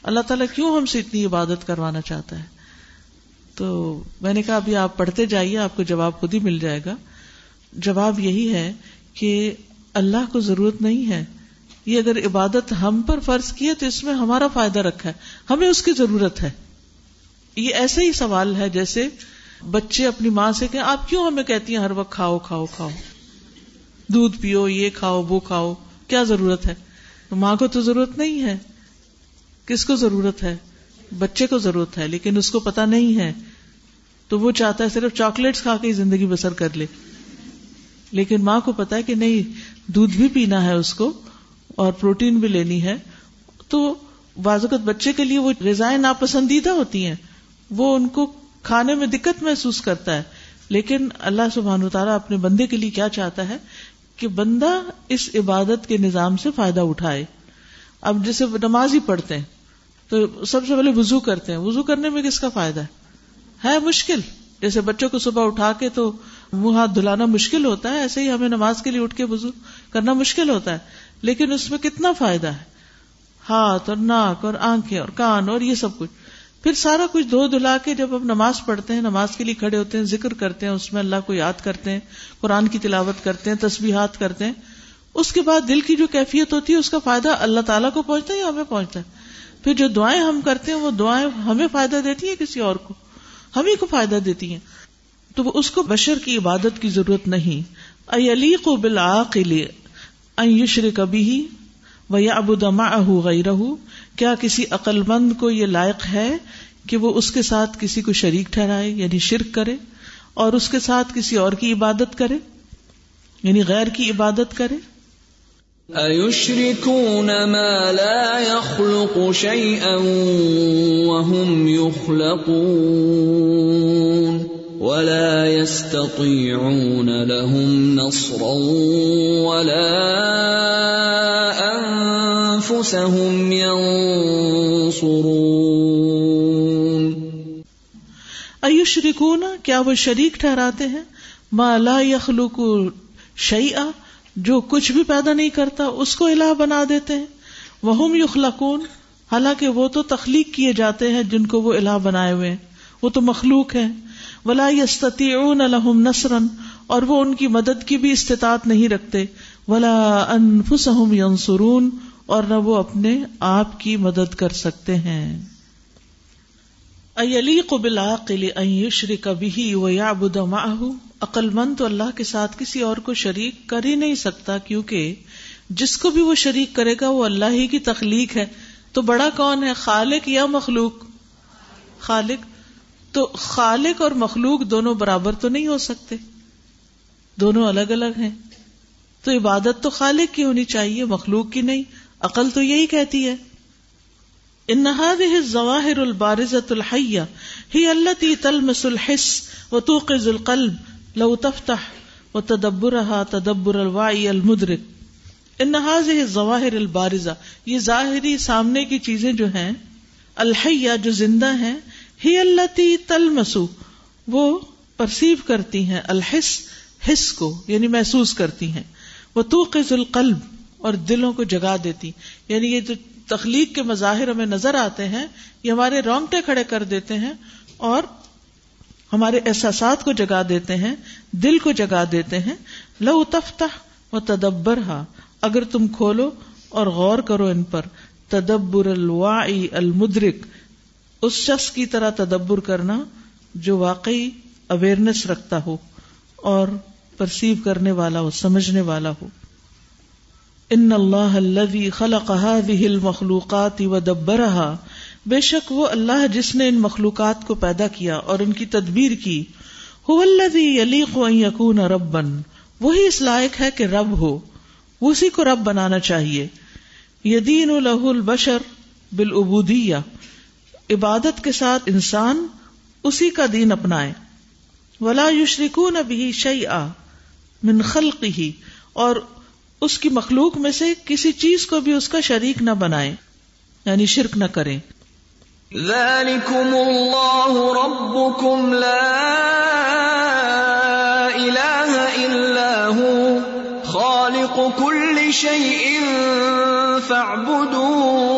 اللہ تعالیٰ کیوں ہم سے اتنی عبادت کروانا چاہتا ہے؟ تو میں نے کہا ابھی آپ پڑھتے جائیے، آپ کو جواب خود ہی مل جائے گا۔ جواب یہی ہے کہ اللہ کو ضرورت نہیں ہے یہ اگر عبادت ہم پر فرض کی ہے تو اس میں ہمارا فائدہ رکھا ہے، ہمیں اس کی ضرورت ہے۔ یہ ایسے ہی سوال ہے جیسے بچے اپنی ماں سے کہ آپ کیوں ہمیں کہتی ہیں ہر وقت کھاؤ کھاؤ کھاؤ؟ دودھ پیو، یہ کھاؤ، وہ کھاؤ، کیا ضرورت ہے؟ ماں کو تو ضرورت نہیں ہے۔ کس کو ضرورت ہے؟ بچے کو ضرورت ہے، لیکن اس کو پتا نہیں ہے۔ تو وہ چاہتا ہے صرف چاکلیٹس کھا کے زندگی بسر کر لے۔ لیکن ماں کو پتا ہے کہ نہیں، دودھ بھی پینا ہے اس کو۔ اور پروٹین بھی لینی ہے، تو بازوقت بچے کے لیے وہ غذائیں ناپسندیدہ ہوتی ہیں۔ وہ ان کو کھانے میں دقت محسوس کرتا ہے۔ لیکن اللہ سبحان تعالیٰ اپنے بندے کے لیے کیا چاہتا ہے؟ کہ بندہ اس عبادت کے نظام سے فائدہ اٹھائے۔ اب جیسے نماز ہی پڑھتے ہیں، تو سب سے پہلے وضو کرتے ہیں۔ وضو کرنے میں کس کا فائدہ ہے؟ ہے مشکل۔ جیسے بچوں کو صبح اٹھا کے تو منہ ہاتھ دھلانا مشکل ہوتا ہے، ایسے ہی ہمیں نماز کے لیے اٹھ کے وضو کرنا مشکل ہوتا ہے۔ لیکن اس میں کتنا فائدہ ہے؟ ہاتھ اور ناک اور آنکھیں اور کان اور یہ سب کچھ۔ پھر سارا کچھ دھو دھلا کے جب ہم نماز پڑھتے ہیں، نماز کے لیے کھڑے ہوتے ہیں، ذکر کرتے ہیں، اس میں اللہ کو یاد کرتے ہیں، قرآن کی تلاوت کرتے ہیں تصویرات کرتے ہیں۔ اس کے بعد دل کی جو کیفیت ہوتی ہے، اس کا فائدہ اللہ تعالیٰ کو پہنچتا ہے یا ہمیں پہنچتا ہے؟ پھر جو دعائیں ہم کرتے ہیں، وہ دعائیں ہمیں فائدہ دیتی ہیں کسی اور کو؟ ہم ہی کو فائدہ دیتی ہیں۔ تو وہ اس کو بشر کی عبادت کی ضرورت نہیں۔ علی کو بالعقل کبھی ہی وہ ابو دما رہو کیا کسی عقل مند کو یہ لائق ہے کہ وہ اس کے ساتھ کسی کو شریک ٹھہرائے یعنی شرک کرے، اور اس کے ساتھ کسی اور کی عبادت کرے یعنی غیر کی عبادت کرے؟ أَيُشْرِكُونَ مَا لَا يَخْلُقُ شَيْئًا وَهُمْ يُخْلَقُونَ وَلَا يَسْتَطِيعُونَ لَهُمْ نَصْرًا وَلَا أَنفُسَهُمْ يَنصُرُونَ. ایشرکون کیا وہ شریک ٹھہراتے ہیں؟ ما لا يخلق شیئا جو کچھ بھی پیدا نہیں کرتا، اس کو الہ بنا دیتے ہیں۔ وہ یخلقون حالانکہ وہ تو تخلیق کیے جاتے ہیں جن کو وہ الہ بنائے ہوئے ہیں۔ وہ تو مخلوق ہے ولا یستطیعون لهم نصرا اور وہ ان کی مدد کی بھی استطاعت نہیں رکھتے۔ ولا انفسهم ينصرون اور نہ وہ اپنے آپ کی مدد کر سکتے ہیں۔ ایلیق بالعاقل ان یشرک به ويعبد معه؟ عقل مند تو اللہ کے ساتھ کسی اور کو شریک کر ہی نہیں سکتا کیونکہ جس کو بھی وہ شریک کرے گا وہ اللہ ہی کی تخلیق ہے۔ تو بڑا کون ہے؟ خالق یا مخلوق؟ خالق تو خالق اور مخلوق دونوں برابر تو نہیں ہو سکتے۔ دونوں الگ الگ ہیں۔ تو عبادت تو خالق کی ہونی چاہیے، مخلوق کی نہیں۔ عقل تو یہی کہتی ہے۔ انہاد ظواہر البارزت الحیہ ہی اللہ تی تلمس الحس و توقز القلب، لو تفتح و تدبر تدبر الوائی المدرک ان ظواہر البارزہ یہ ظاہری سامنے کی چیزیں جو ہیں، الحیہ جو زندہ ہیں ہی اللہ تی تلمسو، وہ پرسیو کرتی ہیں، الحس، حس کو یعنی محسوس کرتی ہیں۔ وہ تو القلب، اور دلوں کو جگا دیتی۔ یعنی یہ جو تخلیق کے مظاہر ہمیں نظر آتے ہیں، یہ ہمارے رونگٹے کھڑے کر دیتے ہیں، اور ہمارے احساسات کو جگا دیتے ہیں، دل کو جگا دیتے ہیں۔ لو تفتح و تدبر ہا اگر تم کھولو اور غور کرو ان پر۔ تدبر الواعی المدرک اس شخص کی طرح تدبر کرنا جو واقعی اویئرنیس رکھتا ہو اور پرسیو کرنے والا ہو، سمجھنے والا ہو۔ ان اللہ الذي خلق هذه المخلوقات ودبرها۔ بے شک وہ اللہ جس نے ان مخلوقات کو پیدا کیا اور ان کی تدبیر کی۔ ربن وہی اس لائق ہے کہ رب ہو۔ اسی کو رب بنانا چاہیے۔ یدین الہ البشر بالعبودیہ۔ عبادت کے ساتھ انسان اسی کا دین اپنائے۔ ولا یشرکون بھی شعی آ من خلق ہی اور اس کی مخلوق میں سے کسی چیز کو بھی اس کا شریک نہ بنائے یعنی شرک نہ کریں۔ ذلكم الله ربكم لا إله إلا هو خالق كل شيء فاعبدوه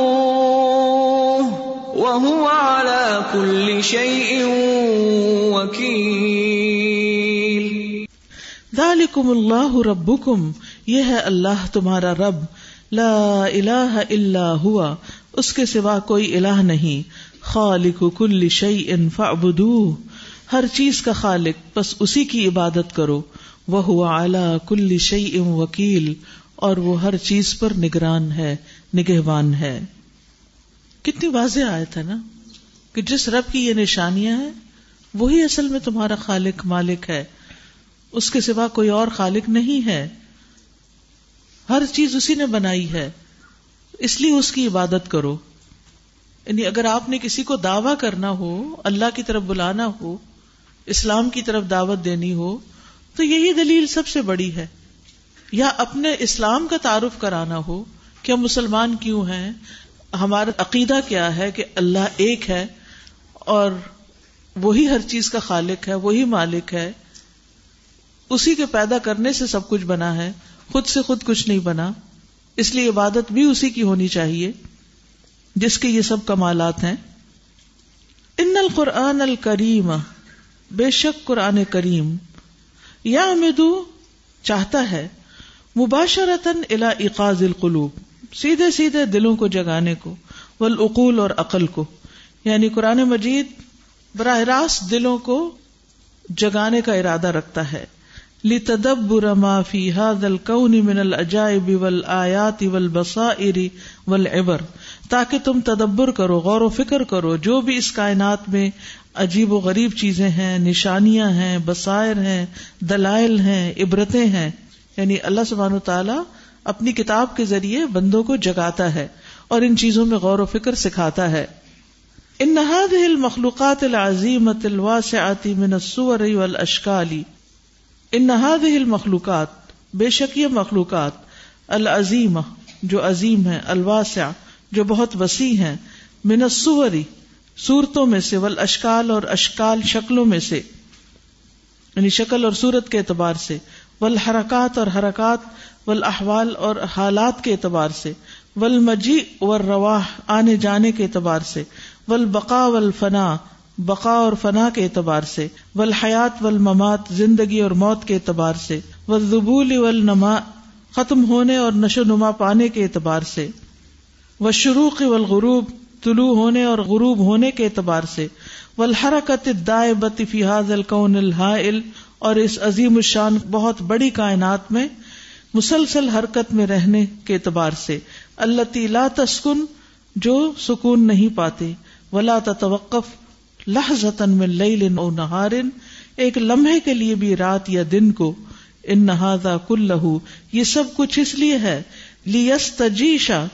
وهو على كل شيء وكيل. ذلكم الله ربكم. یہ ہے اللہ تمہارا رب. لا الہ الا ہوا اس کے سوا کوئی الہ نہیں. خالق کل شعی ان ہر چیز کا خالق، بس اسی کی عبادت کرو. وہ ہوا اعلی کل شعی ام وکیل اور وہ ہر چیز پر نگران ہے، نگہبان ہے۔ کتنی واضح آئے تھا نا کہ جس رب کی یہ نشانیاں ہیں، وہی اصل میں تمہارا خالق مالک ہے۔ اس کے سوا کوئی اور خالق نہیں ہے۔ ہر چیز اسی نے بنائی ہے۔ اس لیے اس کی عبادت کرو۔ یعنی اگر آپ نے کسی کو دعوی کرنا ہو، اللہ کی طرف بلانا ہو، اسلام کی طرف دعوت دینی ہو، تو یہی دلیل سب سے بڑی ہے۔ یا اپنے اسلام کا تعارف کرانا ہو کہ ہم مسلمان کیوں ہیں؟ ہمارا عقیدہ کیا ہے کہ اللہ ایک ہے اور وہی ہر چیز کا خالق ہے، وہی مالک ہے۔ اسی کے پیدا کرنے سے سب کچھ بنا ہے، خود سے خود کچھ نہیں بنا۔ اس لیے عبادت بھی اسی کی ہونی چاہیے، جس کے یہ سب کمالات ہیں۔ ان القرآن الکریم، بے شک قرآن کریم یا امدو چاہتا ہے مباشرتن الا اقاز القلوب۔ سیدھے سیدھے دلوں کو جگانے کو، والعقول اور عقل کو۔ یعنی قرآن مجید براہ راست دلوں کو جگانے کا ارادہ رکھتا ہے۔ لتدبر ما فی هذا الكون من العجائب والآیات والبصائر والعبر۔ تاکہ تم تدبر کرو، غور و فکر کرو، جو بھی اس کائنات میں عجیب و غریب چیزیں ہیں، نشانیاں ہیں، بصائر ہیں، دلائل ہیں، عبرتیں ہیں یعنی اللہ سبحانہ و تعالی اپنی کتاب کے ذریعے بندوں کو جگاتا ہے اور ان چیزوں میں غور و فکر سکھاتا ہے۔ ان هذه المخلوقات العظیمت الواسعة من الصور والاشکال۔ ان هذه المخلوقات، بے شک یہ مخلوقات العظیمہ جو عظیم ہے الواسع جو بہت وسیع ہیں، من صورتوں میں سے، والاشکال اور اشکال شکلوں میں سے یعنی شکل اور صورت کے اعتبار سے، والحرکات اور حرکات والاحوال اور حالات کے اعتبار سے، والمجیء والرواح آنے جانے کے اعتبار سے، والبقاء والفنا بقا اور فنا کے اعتبار سے، والحیات والممات، زندگی اور موت کے اعتبار سے، والذبول والنما ختم ہونے اور نشو نما پانے کے اعتبار سے، والشروق والغروب، طلوع ہونے اور غروب ہونے کے اعتبار سے، والحرکت الدائبت فی هذا الكون الهائل اور اس عظیم الشان بہت بڑی کائنات میں مسلسل حرکت میں رہنے کے اعتبار سے۔ اللہ لا تسکن، جو سکون نہیں پاتے۔ ولا تتوقف لحظتن من لیل او نہار۔ ایک لمحے کے لیے بھی رات یا دن کو۔ ان نہادا کل یہ سب کچھ اس لیے ہے۔ لیس تجیشا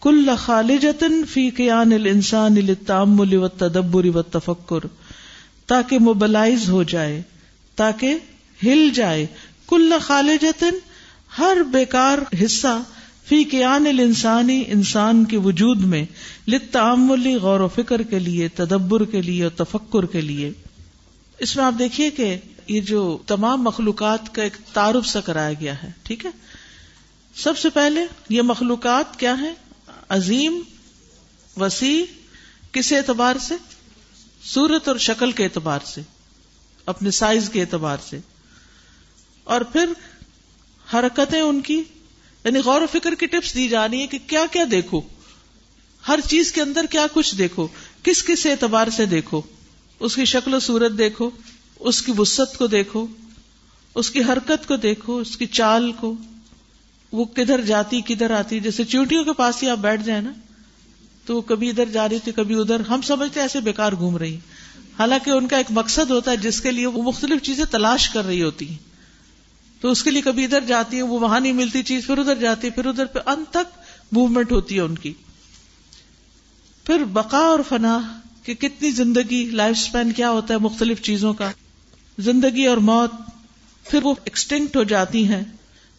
کل خالجتن فی قیان الانسان للتامل والتدبر والتفکر۔ تاکہ موبلائز ہو جائے، تاکہ ہل جائے۔ کل خالجتن ہر بیکار حصہ فی قیان الانسانی انسان کے وجود میں لتعملی غور و فکر کے لیے، تدبر کے لیے اور تفکر کے لیے۔ اس میں آپ دیکھیے کہ یہ جو تمام مخلوقات کا ایک تعارف سا کرایا گیا ہے، ٹھیک ہے؟ سب سے پہلے یہ مخلوقات کیا ہے عظیم، وسیع، کس اعتبار سے؟ صورت اور شکل کے اعتبار سے، اپنے سائز کے اعتبار سے۔ اور پھر حرکتیں ان کی یعنی غور و فکر کی ٹپس دی جا رہی ہے کہ کیا کیا دیکھو۔ ہر چیز کے اندر کیا کچھ دیکھو، کس کس اعتبار سے دیکھو۔ اس کی شکل و صورت دیکھو، اس کی وسط کو دیکھو، اس کی حرکت کو دیکھو، اس کی چال کو۔ وہ کدھر جاتی، کدھر آتی۔ جیسے چیوٹیوں کے پاس ہی آپ بیٹھ جائیں نا، تو وہ کبھی ادھر جا رہی تھی، کبھی ادھر۔ ہم سمجھتے ایسے بیکار گھوم رہی حالانکہ ان کا ایک مقصد ہوتا ہے جس کے لیے وہ مختلف چیزیں تلاش کر رہی ہوتی ہیں۔ تو اس کے لیے کبھی ادھر جاتی ہے، وہ وہاں نہیں ملتی چیز، پھر ادھر جاتی ہے، پھر ادھر پہ انت تک موومنٹ ہوتی ہے ان کی۔ پھر بقا اور فنا کہ کتنی زندگی لائف سپین کیا ہوتا ہے مختلف چیزوں کا۔ زندگی اور موت پھر وہ ایکسٹنکٹ ہو جاتی ہیں۔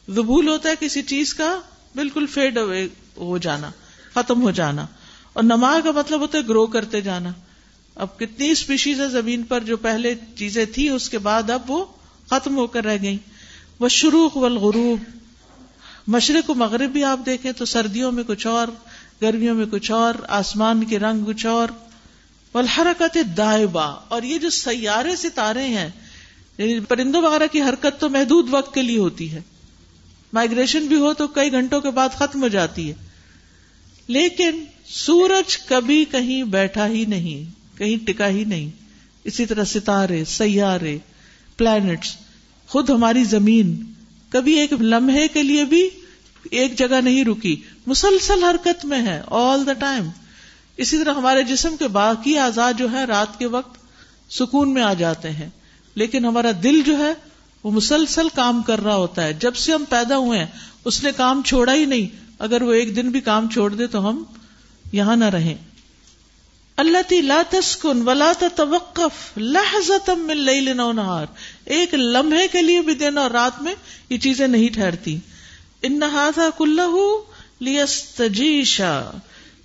زبول ہوتا ہے کسی چیز کا، بالکل فیڈ اوے ہو جانا، ختم ہو جانا۔ اور نما کا مطلب ہوتا ہے گرو کرتے جانا۔ اب کتنی اسپیشیز ہے زمین پر جو پہلے چیزیں تھی اس کے بعد اب وہ ختم ہو کر رہ گئی وہ شروع والغروب۔ مشرق و مغرب بھی آپ دیکھیں تو سردیوں میں کچھ اور، گرمیوں میں کچھ اور، آسمان کے رنگ کچھ اور۔ والحرکت دائبا اور یہ جو سیارے ستارے ہیں یعنی پرندوں وغیرہ کی حرکت تو محدود وقت کے لیے ہوتی ہے۔ مائگریشن بھی ہو تو کئی گھنٹوں کے بعد ختم ہو جاتی ہے۔ لیکن سورج کبھی کہیں بیٹھا ہی نہیں، کہیں ٹکا ہی نہیں۔ اسی طرح ستارے، سیارے پلانٹس خود ہماری زمین کبھی ایک لمحے کے لیے بھی ایک جگہ نہیں رکی، مسلسل حرکت میں ہے آل دا ٹائم اسی طرح ہمارے جسم کے باقی آزاد جو ہے رات کے وقت سکون میں آ جاتے ہیں۔ لیکن ہمارا دل جو ہے، وہ مسلسل کام کر رہا ہوتا ہے۔ جب سے ہم پیدا ہوئے ہیں، اس نے کام چھوڑا ہی نہیں۔ اگر وہ ایک دن بھی کام چھوڑ دے تو ہم یہاں نہ رہیں۔ اللہ تی لا تسکن ولا توقف لحظت من لیل و نہار۔ ایک لمحے کے لیے بھی دن اور رات میں یہ چیزیں نہیں ٹھہرتی۔ ان نہاذا کلہ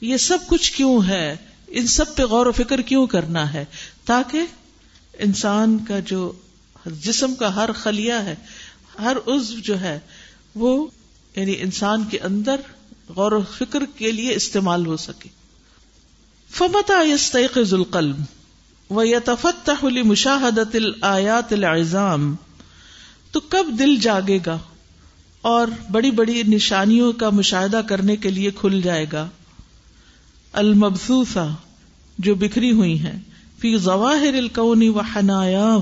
یہ سب کچھ کیوں ہے؟ ان سب پہ غور و فکر کیوں کرنا ہے؟ تاکہ انسان کا جو جسم کا ہر خلیہ ہے، ہر عزو جو ہے، وہ یعنی انسان کے اندر غور و فکر کے لیے استعمال ہو سکے۔ فمتا يستيقظ القلب؟ ويتفتح لمشاهدة الآيات العظام۔ تو کب دل جاگے گا اور بڑی بڑی نشانیوں کا مشاہدہ کرنے کے لیے کھل جائے گا؟ المبسوسا جو بکھری ہوئی ہیں۔ فی ظواہر الکونی و حنایا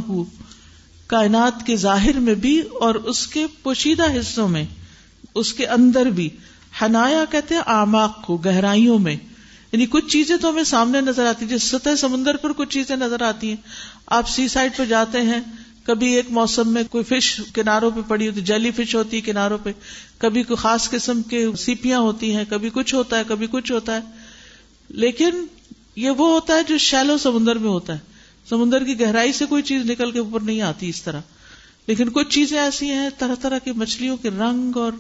کائنات کے ظاہر میں بھی اور اس کے پوشیدہ حصوں میں۔ اس کے اندر بھی۔ حنایا کہتے ہیں آماق کو، گہرائیوں میں۔ یعنی کچھ چیزیں تو ہمیں سامنے نظر آتی جیسے سطح سمندر پر کچھ چیزیں نظر آتی ہیں۔ آپ سی سائڈ پہ جاتے ہیں، کبھی ایک موسم میں کوئی فش کناروں پہ پڑی ہوتی جیلی فش ہوتی ہے کناروں پہ۔ کبھی کوئی خاص قسم کے سیپیاں ہوتی ہیں، کبھی کچھ ہوتا ہے، کبھی کچھ ہوتا ہے۔ لیکن یہ وہ ہوتا ہے جو شیلو سمندر میں ہوتا ہے۔ سمندر کی گہرائی سے کوئی چیز نکل کے اوپر نہیں آتی اس طرح۔ لیکن کچھ چیزیں ایسی ہیں، طرح طرح کی مچھلیوں کے رنگ اور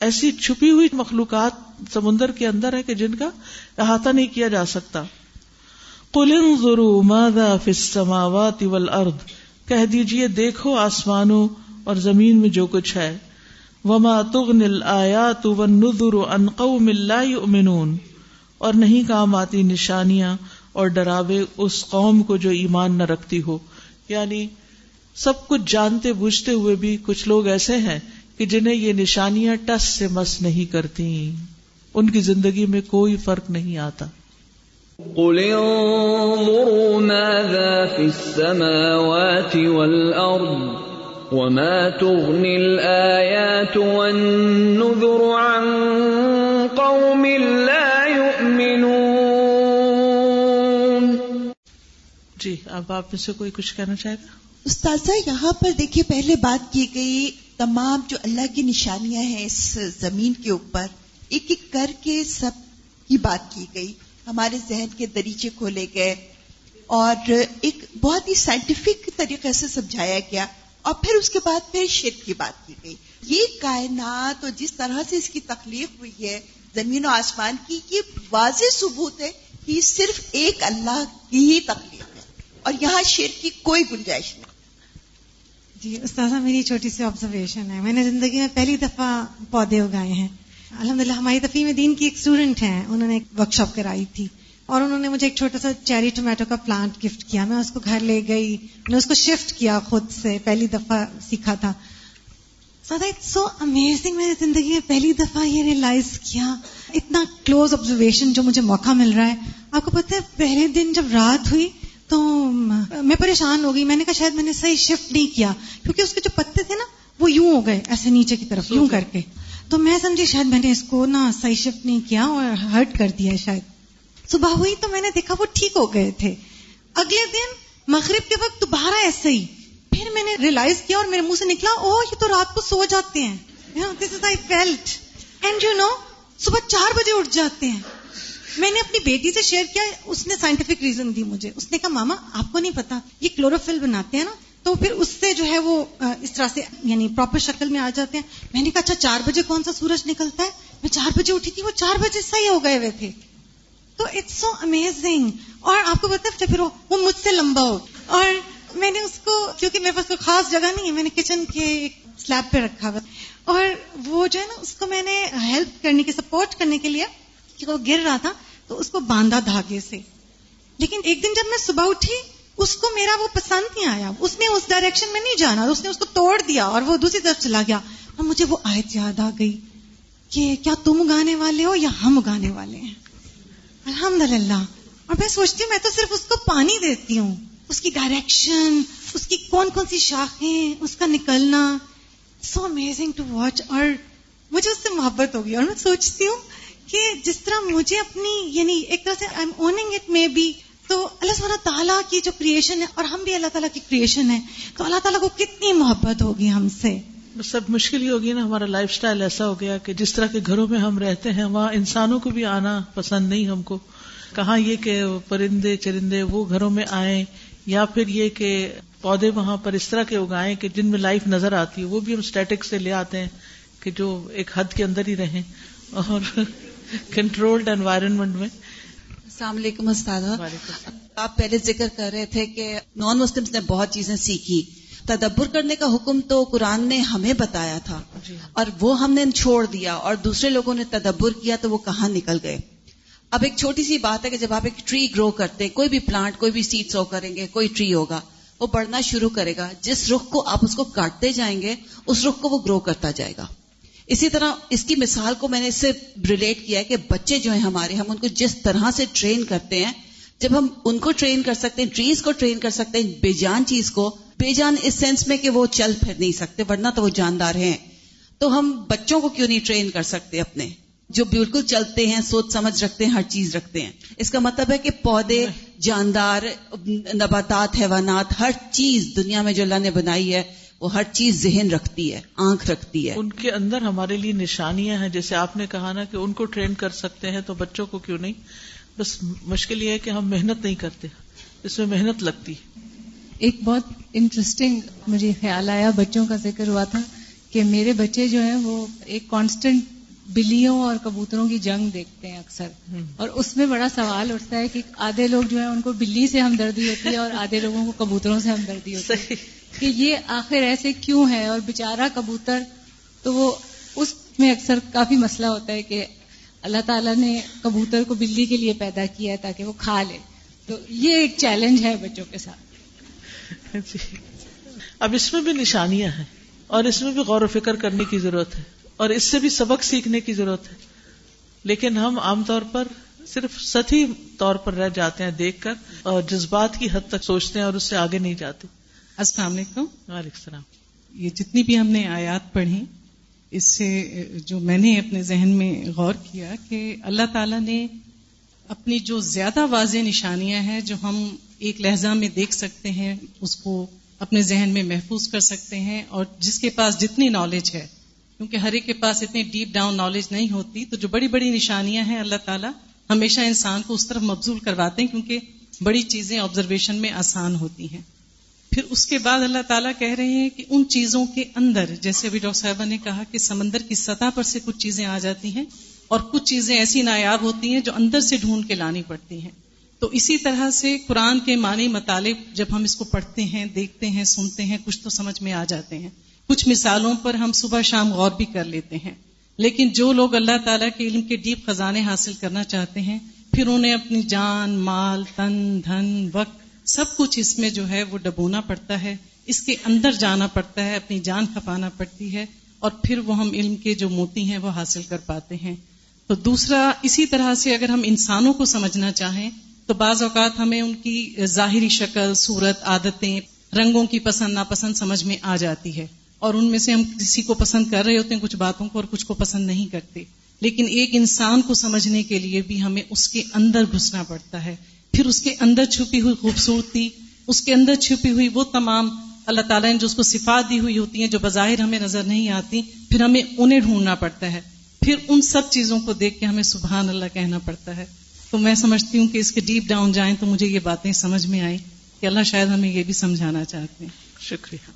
ایسی چھپی ہوئی مخلوقات سمندر کے اندر ہے کہ جن کا احاطہ نہیں کیا جا سکتا۔ السماوات والارض۔ کہہ دیجیے، دیکھو آسمانوں اور زمین میں جو کچھ ہے۔ وما تغن الآیات والنذر عن قوم لا یؤمنون اور نہیں کام آتی نشانیاں اور ڈراوے اس قوم کو جو ایمان نہ رکھتی ہو۔ یعنی سب کچھ جانتے بوجھتے ہوئے بھی کچھ لوگ ایسے ہیں کہ جنہیں یہ نشانیاں ٹس سے مس نہیں کرتی ان کی زندگی میں کوئی فرق نہیں آتا۔ قل انظروا ماذا في السماوات والأرض وما تغني الآيات والنذر عن قوم لا يؤمنون جی اب آپ میں سے کوئی کچھ کہنا چاہے گا؟ استاذہ یہاں پر دیکھیے پہلے بات کی گئی تمام جو اللہ کی نشانیاں ہیں اس زمین کے اوپر، ایک ایک کر کے سب کی بات کی گئی، ہمارے ذہن کے دریچے کھولے گئے اور ایک بہت ہی سائنٹیفک طریقے سے سمجھایا گیا اور پھر اس کے بعد پھر شرک کی بات کی گئی۔ یہ کائنات اور جس طرح سے اس کی تخلیق ہوئی ہے، زمین و آسمان کی، یہ واضح ثبوت ہے کہ صرف ایک اللہ کی ہی تخلیق ہے اور یہاں شیر کی کوئی گنجائش نہیں۔ جی استاذہ، میری چھوٹی سی آبزرویشن ہے۔ میں نے زندگی میں پہلی دفعہ پودے اگائے ہیں۔ الحمد للہ ہماری تفیم دین کی ایک اسٹوڈنٹ ہیں۔ انہوں نے ایک ورک شاپ کرائی تھی۔ اور انہوں نے مجھے ایک چھوٹا سا چیری ٹومیٹو کا پلانٹ گفٹ کیا۔ میں اس کو گھر لے گئی۔ میں نے اس کو شفٹ کیا خود سے۔ پہلی دفعہ سیکھا تھا۔ سو امیزنگ میں نے زندگی میں پہلی دفعہ یہ ریئلائز کیا۔ اتنا کلوز آبزرویشن جو مجھے موقع مل رہا ہے۔ آپ کو پتہ ہے، پہلے دن جب رات ہوئی تو میں پریشان ہو گئی۔ میں نے کہا شاید میں نے صحیح شفٹ نہیں کیا۔ کیونکہ اس کے جو پتے تھے نا وہ یوں ہو گئے ایسے نیچے کی طرف یوں کر کے۔ تو میں سمجھی شاید میں نے اس کو نا صحیح شفٹ نہیں کیا اور ہرٹ کر دیا شاید۔ صبح ہوئی تو میں نے دیکھا وہ ٹھیک ہو گئے تھے۔ اگلے دن مغرب کے وقت دوبارہ ایسے ہی۔ پھر میں نے ریئلائز کیا اور میرے منہ سے نکلا او یہ تو رات کو سو جاتے ہیں۔ This is I felt and you know صبح چار بجے اٹھ جاتے ہیں۔ میں نے اپنی بیٹی سے شیئر کیا، اس نے سائنٹیفک ریزن دی مجھے۔ اس نے کہا، ماما، آپ کو نہیں پتا، یہ کلوروفل بناتے ہیں نا، تو پھر اس سے جو ہے وہ اس طرح سے یعنی پراپر شکل میں آ جاتے ہیں۔ میں نے کہا اچھا چار بجے کون سا سورج نکلتا ہے؟ میں چار بجے اٹھی تھی، وہ چار بجے صحیح ہو گئے ہوئے تھے۔ تو اٹس سو امیزنگ اور آپ کو پتا اچھا، پھر وہ مجھ سے لمبا ہو۔ اور میں نے اس کو، کیونکہ میرے پاس کوئی خاص جگہ نہیں ہے، میں نے کچن کے ایک سلیب پہ رکھا ہوا۔ اور وہ جو ہے نا، اس کو میں نے ہیلپ کرنے کے سپورٹ کرنے کے لیے کہ وہ گر رہا تھا۔ تو اس کو باندھا دھاگے سے۔ لیکن ایک دن جب میں صبح اٹھی، اس کو میرا وہ پسند نہیں آیا۔ اس نے اس ڈائریکشن میں نہیں جانا، اس نے اس کو توڑ دیا اور وہ دوسری طرف چلا گیا۔ اور مجھے وہ آیت یاد آ گئی کہ کیا تم اگانے والے ہو یا ہم اگانے والے ہیں؟ الحمد للہ اور میں سوچتی ہوں، میں تو صرف اس کو پانی دیتی ہوں۔ اس کی ڈائریکشن اس کی کون کون سی شاخیں، اس کا نکلنا۔ سو امیزنگ ٹو واچ اور مجھے اس سے محبت ہوگی۔ اور میں سوچتی ہوں کہ جس طرح مجھے اپنی یعنی ایک طرح سے I am owning it maybe تو اللہ سبحانہ تعالیٰ کی جو کریشن ہے، اور ہم بھی اللہ تعالیٰ کی کریشن ہے تو اللہ تعالیٰ کو کتنی محبت ہوگی ہم سے؟ سب مشکل ہی ہوگی نا، ہمارا لائف سٹائل ایسا ہو گیا کہ جس طرح کے گھروں میں ہم رہتے ہیں، وہاں انسانوں کو بھی آنا پسند نہیں ہم کو۔ کہاں یہ کہ پرندے، چرندے وہ گھروں میں آئیں، یا پھر یہ کہ پودے وہاں پر اس طرح کے اگائیں کہ جن میں لائف نظر آتی ہے وہ بھی ہم اسٹیٹک سے لے آتے ہیں کہ جو ایک حد کے اندر ہی رہیں۔ اور کنٹرولڈ انوائرمنٹ میں۔ السلام علیکم استاد آپ پہلے ذکر کر رہے تھے کہ نان مسلم نے بہت چیزیں سیکھی۔ تدبر کرنے کا حکم تو قرآن نے ہمیں بتایا تھا۔ جی۔ اور وہ ہم نے چھوڑ دیا اور دوسرے لوگوں نے تدبر کیا تو وہ کہاں نکل گئے۔ اب ایک چھوٹی سی بات ہے کہ جب آپ ایک ٹری گرو کرتے کوئی بھی پلانٹ کوئی بھی سیڈ سو کریں گے کوئی ٹری ہوگا وہ بڑھنا شروع کرے گا۔ جس رخ کو آپ اس کو کاٹتے جائیں گے اس رخ کو وہ گرو کرتا جائے گا۔ اسی طرح اس کی مثال کو میں نے اس سے ریلیٹ کیا ہے کہ بچے جو ہیں ہمارے، ہم ان کو جس طرح سے ٹرین کرتے ہیں، جب ہم ان کو ٹرین کر سکتے ہیں ٹریز کو ٹرین کر سکتے ہیں بے جان چیز کو بے جان اس سینس میں کہ وہ چل پھر نہیں سکتے، ورنہ تو وہ جاندار ہیں۔ تو ہم بچوں کو کیوں نہیں ٹرین کر سکتے اپنے؟ جو بالکل چلتے ہیں، سوچ سمجھ رکھتے ہیں، ہر چیز رکھتے ہیں۔ اس کا مطلب ہے کہ پودے، جاندار، نباتات، حیوانات، ہر چیز دنیا میں جو اللہ نے بنائی ہے وہ ہر چیز ذہن رکھتی ہے آنکھ رکھتی ہے۔ ان کے اندر ہمارے لیے نشانیاں ہیں جیسے آپ نے کہا نا کہ ان کو ٹرین کر سکتے ہیں تو بچوں کو کیوں نہیں؟ بس مشکل یہ ہے کہ ہم محنت نہیں کرتے اس میں محنت لگتی۔ ایک بہت انٹرسٹنگ مجھے خیال آیا بچوں کا ذکر ہوا تھا کہ میرے بچے جو ہیں وہ ایک کانسٹنٹ بلیوں اور کبوتروں کی جنگ دیکھتے ہیں اکثر۔ اور اس میں بڑا سوال اٹھتا ہے کہ آدھے لوگ جو ہیں ان کو بلی سے ہمدردی ہوتی ہے اور آدھے لوگوں کو کبوتروں سے ہمدردی ہوتی ہے۔ کہ یہ آخر ایسے کیوں ہے اور بےچارا کبوتر، تو وہ اس میں اکثر کافی مسئلہ ہوتا ہے کہ اللہ تعالیٰ نے کبوتر کو بلی کے لیے پیدا کیا ہے تاکہ وہ کھا لے۔ تو یہ ایک چیلنج ہے بچوں کے ساتھ۔ جی۔ اب اس میں بھی نشانیاں ہیں اور اس میں بھی غور و فکر کرنے کی ضرورت ہے اور اس سے بھی سبق سیکھنے کی ضرورت ہے۔ لیکن ہم عام طور پر صرف ستی طور پر رہ جاتے ہیں دیکھ کر اور جذبات کی حد تک سوچتے ہیں اور اس سے آگے نہیں جاتے۔ السلام علیکم۔ وعلیکم السلام۔ یہ جتنی بھی ہم نے آیات پڑھی اس سے جو میں نے اپنے ذہن میں غور کیا کہ اللہ تعالی نے اپنی جو زیادہ واضح نشانیاں ہیں جو ہم ایک لہجہ میں دیکھ سکتے ہیں اس کو اپنے ذہن میں محفوظ کر سکتے ہیں اور جس کے پاس جتنی نالج ہے کیونکہ ہر ایک کے پاس اتنی ڈیپ ڈاؤن نالج نہیں ہوتی تو جو بڑی بڑی نشانیاں ہیں اللہ تعالیٰ ہمیشہ انسان کو اس طرف مبزول کرواتے ہیں کیونکہ بڑی چیزیں آبزرویشن میں آسان ہوتی ہیں۔ پھر اس کے بعد اللہ تعالیٰ کہہ رہے ہیں کہ ان چیزوں کے اندر، جیسے ابھی ڈاکٹر صاحبہ نے کہا کہ سمندر کی سطح پر سے کچھ چیزیں آ جاتی ہیں اور کچھ چیزیں ایسی نایاب ہوتی ہیں جو اندر سے ڈھونڈ کے لانی پڑتی ہیں۔ تو اسی طرح سے قرآن کے معنی مطالب جب ہم اس کو پڑھتے ہیں، دیکھتے ہیں، سنتے ہیں، کچھ تو سمجھ میں آ جاتے ہیں۔ کچھ مثالوں پر ہم صبح شام غور بھی کر لیتے ہیں۔ لیکن جو لوگ اللہ تعالیٰ کے علم کے ڈیپ خزانے حاصل کرنا چاہتے ہیں، پھر انہیں اپنی جان، مال، تن، دھن، وقت سب کچھ اس میں جو ہے وہ ڈبونا پڑتا ہے، اس کے اندر جانا پڑتا ہے، اپنی جان کھپانا پڑتی ہے، اور پھر وہ ہم علم کے جو موتی ہیں وہ حاصل کر پاتے ہیں۔ تو دوسرا، اسی طرح سے اگر ہم انسانوں کو سمجھنا چاہیں، تو بعض اوقات ہمیں ان کی ظاہری شکل، صورت، عادتیں، رنگوں کی پسند، ناپسند سمجھ میں آ جاتی ہے۔ اور ان میں سے ہم کسی کو پسند کر رہے ہوتے ہیں کچھ باتوں کو اور کچھ کو پسند نہیں کرتے۔ لیکن ایک انسان کو سمجھنے کے لیے بھی ہمیں اس کے اندر گھسنا پڑتا ہے۔ پھر اس کے اندر چھپی ہوئی خوبصورتی، اس کے اندر چھپی ہوئی وہ تمام اللہ تعالیٰ نے جو اس کو صفات دی ہوئی ہوتی ہیں جو بظاہر ہمیں نظر نہیں آتی، پھر ہمیں انہیں ڈھونڈنا پڑتا ہے۔ پھر ان سب چیزوں کو دیکھ کے ہمیں سبحان اللہ کہنا پڑتا ہے۔ تو میں سمجھتی ہوں کہ اس کے ڈیپ ڈاؤن جائیں تو مجھے یہ باتیں سمجھ میں آئیں کہ اللہ شاید ہمیں یہ بھی سمجھانا چاہتے ہیں۔ شکریہ۔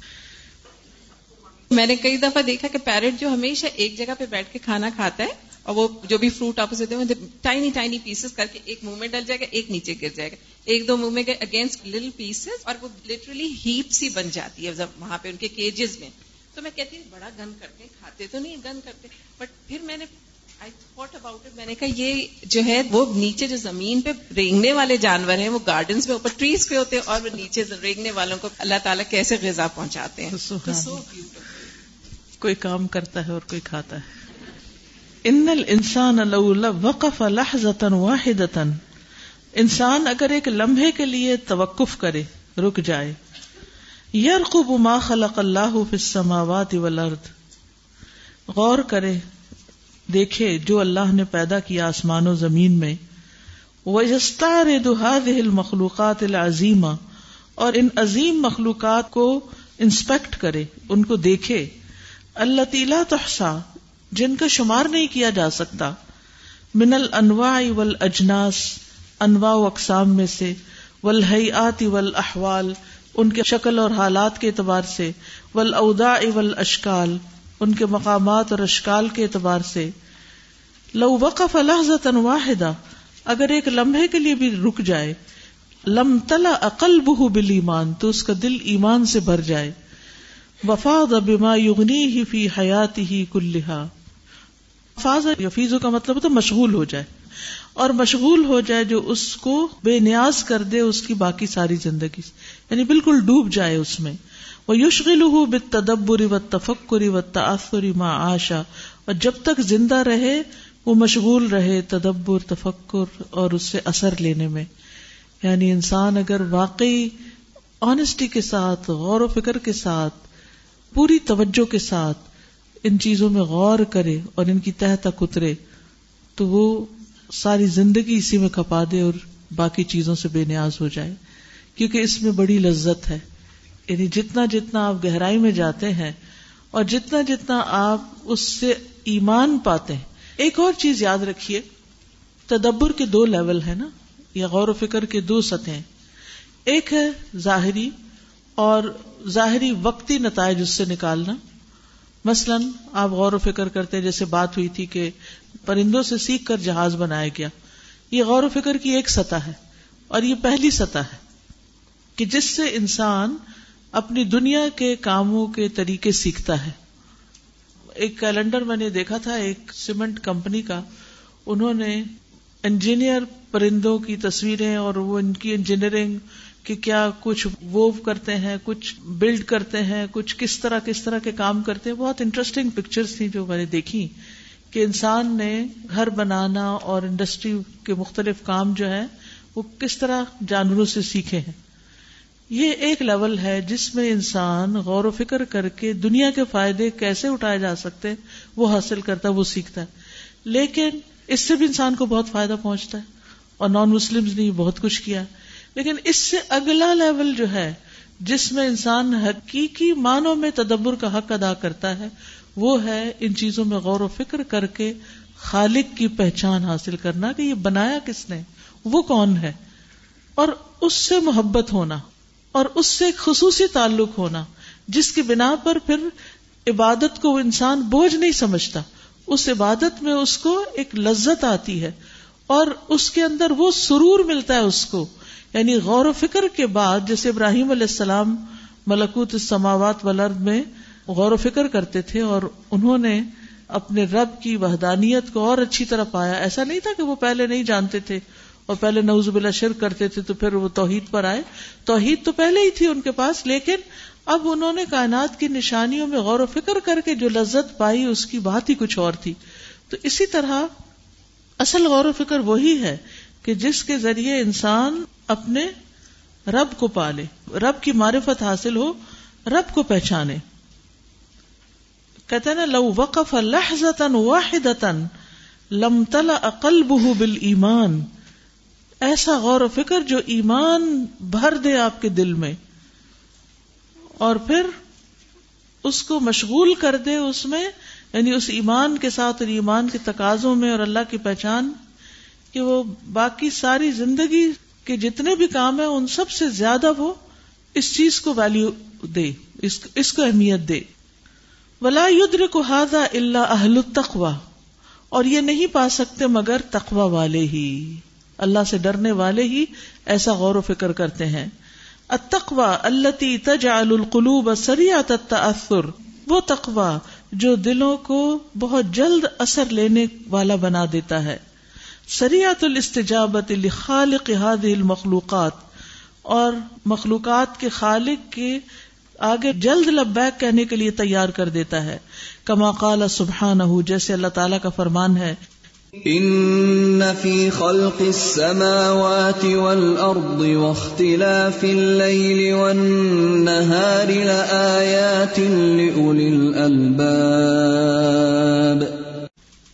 میں نے کئی دفعہ دیکھا کہ پیرٹ جو ہمیشہ ایک جگہ پہ بیٹھ کے کھانا کھاتا ہے اور وہ جو بھی فروٹ آپ ہوتے ہیں ٹائنی ٹائنی پیسز کر کے ایک منہ میں ڈل جائے گا ایک نیچے گر جائے گا۔ ایک دو منہ میں گئے اگینسٹ لٹل پیسز اور وہ لٹرلی ہیپ سی بن جاتی ہے۔ وہاں پہ ان کے کیجز میں۔ تو میں کہتی ہوں بڑا گن کرتے کھاتے تو نہیں گن کرتے بٹ پھر میں نے آئی تھوٹ اباؤٹ میں نے کہا یہ جو ہے وہ نیچے جو زمین پہ رینگنے والے جانور ہیں وہ گارڈنس میں اوپر ٹریز پہ ہوتے ہیں اور وہ نیچے رینگنے والوں کو اللہ تعالیٰ کیسے غذا پہنچاتے ہیں۔ سو کوئی کام کرتا ہے اور کوئی کھاتا ہے۔ ان الانسان لو وقف لحظه واحده انسان اگر ایک لمحے کے لیے توقف کرے، رک جائے۔ یرقب ما خلق اللہ فی السماوات والارض، غور کرے، دیکھے جو اللہ نے پیدا کیا آسمان و زمین میں۔ وَيَسْتَعْرِضُ هَذِهِ الْمَخْلُوقَاتِ الْعَظِيمَ، اور ان عظیم مخلوقات کو انسپیکٹ کرے، ان کو دیکھے۔ اللہ تیلا تحسا جن کا شمار نہیں کیا جا سکتا۔ من الانواع والاجناس، انواع و اقسام میں سے، والحیات والاحوال ان کے شکل اور حالات کے اعتبار سے والاوداع والاشکال ان کے مقامات اور اشکال کے اعتبار سے۔ لو وقف لحظة واحدہ اگر ایک لمحے کے لیے بھی رک جائے، لم تلا عقل بہ بل ایمان تو اس کا دل ایمان سے بھر جائے۔ وفاد بما یغنی ہی فی حیات ہی کلحا فاض یفیزو کا مطلب تو مشغول ہو جائے اور مشغول ہو جائے جو اس کو بے نیاز کر دے اس کی باقی ساری زندگی یعنی بالکل ڈوب جائے اس میں۔ وہ یوشغل ہو بت تدبری و تفکری و تاثری ماں آشا اور جب تک زندہ رہے، وہ مشغول رہے تدبر، تفکر اور اس سے اثر لینے میں۔ یعنی انسان اگر واقعی آنےسٹی کے ساتھ، غور و فکر کے ساتھ، پوری توجہ کے ساتھ ان چیزوں میں غور کرے اور ان کی تہ تک اترے، تو وہ ساری زندگی اسی میں کھپا دے اور باقی چیزوں سے بے نیاز ہو جائے۔ کیونکہ اس میں بڑی لذت ہے۔ یعنی جتنا جتنا آپ گہرائی میں جاتے ہیں اور جتنا جتنا آپ اس سے ایمان پاتے ہیں۔ ایک اور چیز یاد رکھیے، تدبر کے دو لیول ہے نا، یا غور و فکر کے دو سطح ایک ہے ظاہری اور ظاہری وقتی نتائج اس سے نکالنا۔ مثلا آپ غور و فکر کرتے جیسے بات ہوئی تھی کہ پرندوں سے سیکھ کر جہاز بنایا گیا۔ یہ غور و فکر کی ایک سطح ہے اور یہ پہلی سطح ہے کہ جس سے انسان اپنی دنیا کے کاموں کے طریقے سیکھتا ہے۔ ایک کیلنڈر میں نے دیکھا تھا، ایک سیمنٹ کمپنی کا۔ انہوں نے انجینئر پرندوں کی تصویریں اور وہ ان کی انجینئرنگ کہ کیا کچھ وہ کرتے ہیں، کچھ بلڈ کرتے ہیں، کچھ کس طرح کس طرح کے کام کرتے ہیں۔ بہت انٹرسٹنگ پکچرز تھیں جو میں نے دیکھی کہ انسان نے گھر بنانا اور انڈسٹری کے مختلف کام جو ہے وہ کس طرح جانوروں سے سیکھے ہیں۔ یہ ایک لیول ہے جس میں انسان غور و فکر کر کے دنیا کے فائدے کیسے اٹھائے جا سکتے وہ حاصل کرتا ہے، وہ سیکھتا ہے۔ لیکن اس سے بھی انسان کو بہت فائدہ پہنچتا ہے اور نان مسلم نے بہت کچھ کیا۔ لیکن اس سے اگلا لیول جو ہے، جس میں انسان حقیقی معنوں میں تدبر کا حق ادا کرتا ہے، وہ ہے ان چیزوں میں غور و فکر کر کے خالق کی پہچان حاصل کرنا کہ یہ بنایا کس نے، وہ کون ہے، اور اس سے محبت ہونا، اور اس سے ایک خصوصی تعلق ہونا، جس کی بنا پر پھر عبادت کو وہ انسان بوجھ نہیں سمجھتا۔ اس عبادت میں اس کو ایک لذت آتی ہے، اور اس کے اندر وہ سرور ملتا ہے اس کو یعنی غور و فکر کے بعد، جیسے ابراہیم علیہ السلام ملکوت السماوات والارض میں غور و فکر کرتے تھے اور انہوں نے اپنے رب کی وحدانیت کو اور اچھی طرح پایا۔ ایسا نہیں تھا کہ وہ پہلے نہیں جانتے تھے اور پہلے نوز بلا شرک کرتے تھے تو پھر وہ توحید پر آئے۔ توحید تو پہلے ہی تھی ان کے پاس، لیکن اب انہوں نے کائنات کی نشانیوں میں غور و فکر کر کے جو لذت پائی، اس کی بات ہی کچھ اور تھی۔ تو اسی طرح اصل غور و فکر وہی ہے کہ جس کے ذریعے انسان اپنے رب کو پالے، رب کی معرفت حاصل ہو، رب کو پہچانے۔ کہتے نا، لو وقف لحظتا واحدتا لم تلا قلبه بالایمان۔ ایسا غور و فکر جو ایمان بھر دے آپ کے دل میں، اور پھر اس کو مشغول کر دے اس میں یعنی اس ایمان کے ساتھ اور ایمان کے تقاضوں میں اور اللہ کی پہچان، کہ وہ باقی ساری زندگی کے جتنے بھی کام ہیں ان سب سے زیادہ وہ اس چیز کو ویلو دے اس, اس کو اہمیت دے۔ ولا یدر کو ہاضا اللہ اہل التقوا اور یہ نہیں پا سکتے مگر تقوا والے ہی۔ اللہ سے ڈرنے والے ہی ایسا غور و فکر کرتے ہیں۔ التقوا التی تجعل القلوب سریعت التاثر وہ تقوا جو دلوں کو بہت جلد اثر لینے والا بنا دیتا ہے۔ سریعت الاستجابت لخالق هذه المخلوقات، اور مخلوقات کے خالق کے آگے جلد لبیک کہنے کے لیے تیار کر دیتا ہے۔ کما قال سبحانہ، جیسے اللہ تعالیٰ کا فرمان ہے۔ ان فی خلق السماوات والارض واختلاف الليل والنهار لآیات لأولی الالباب۔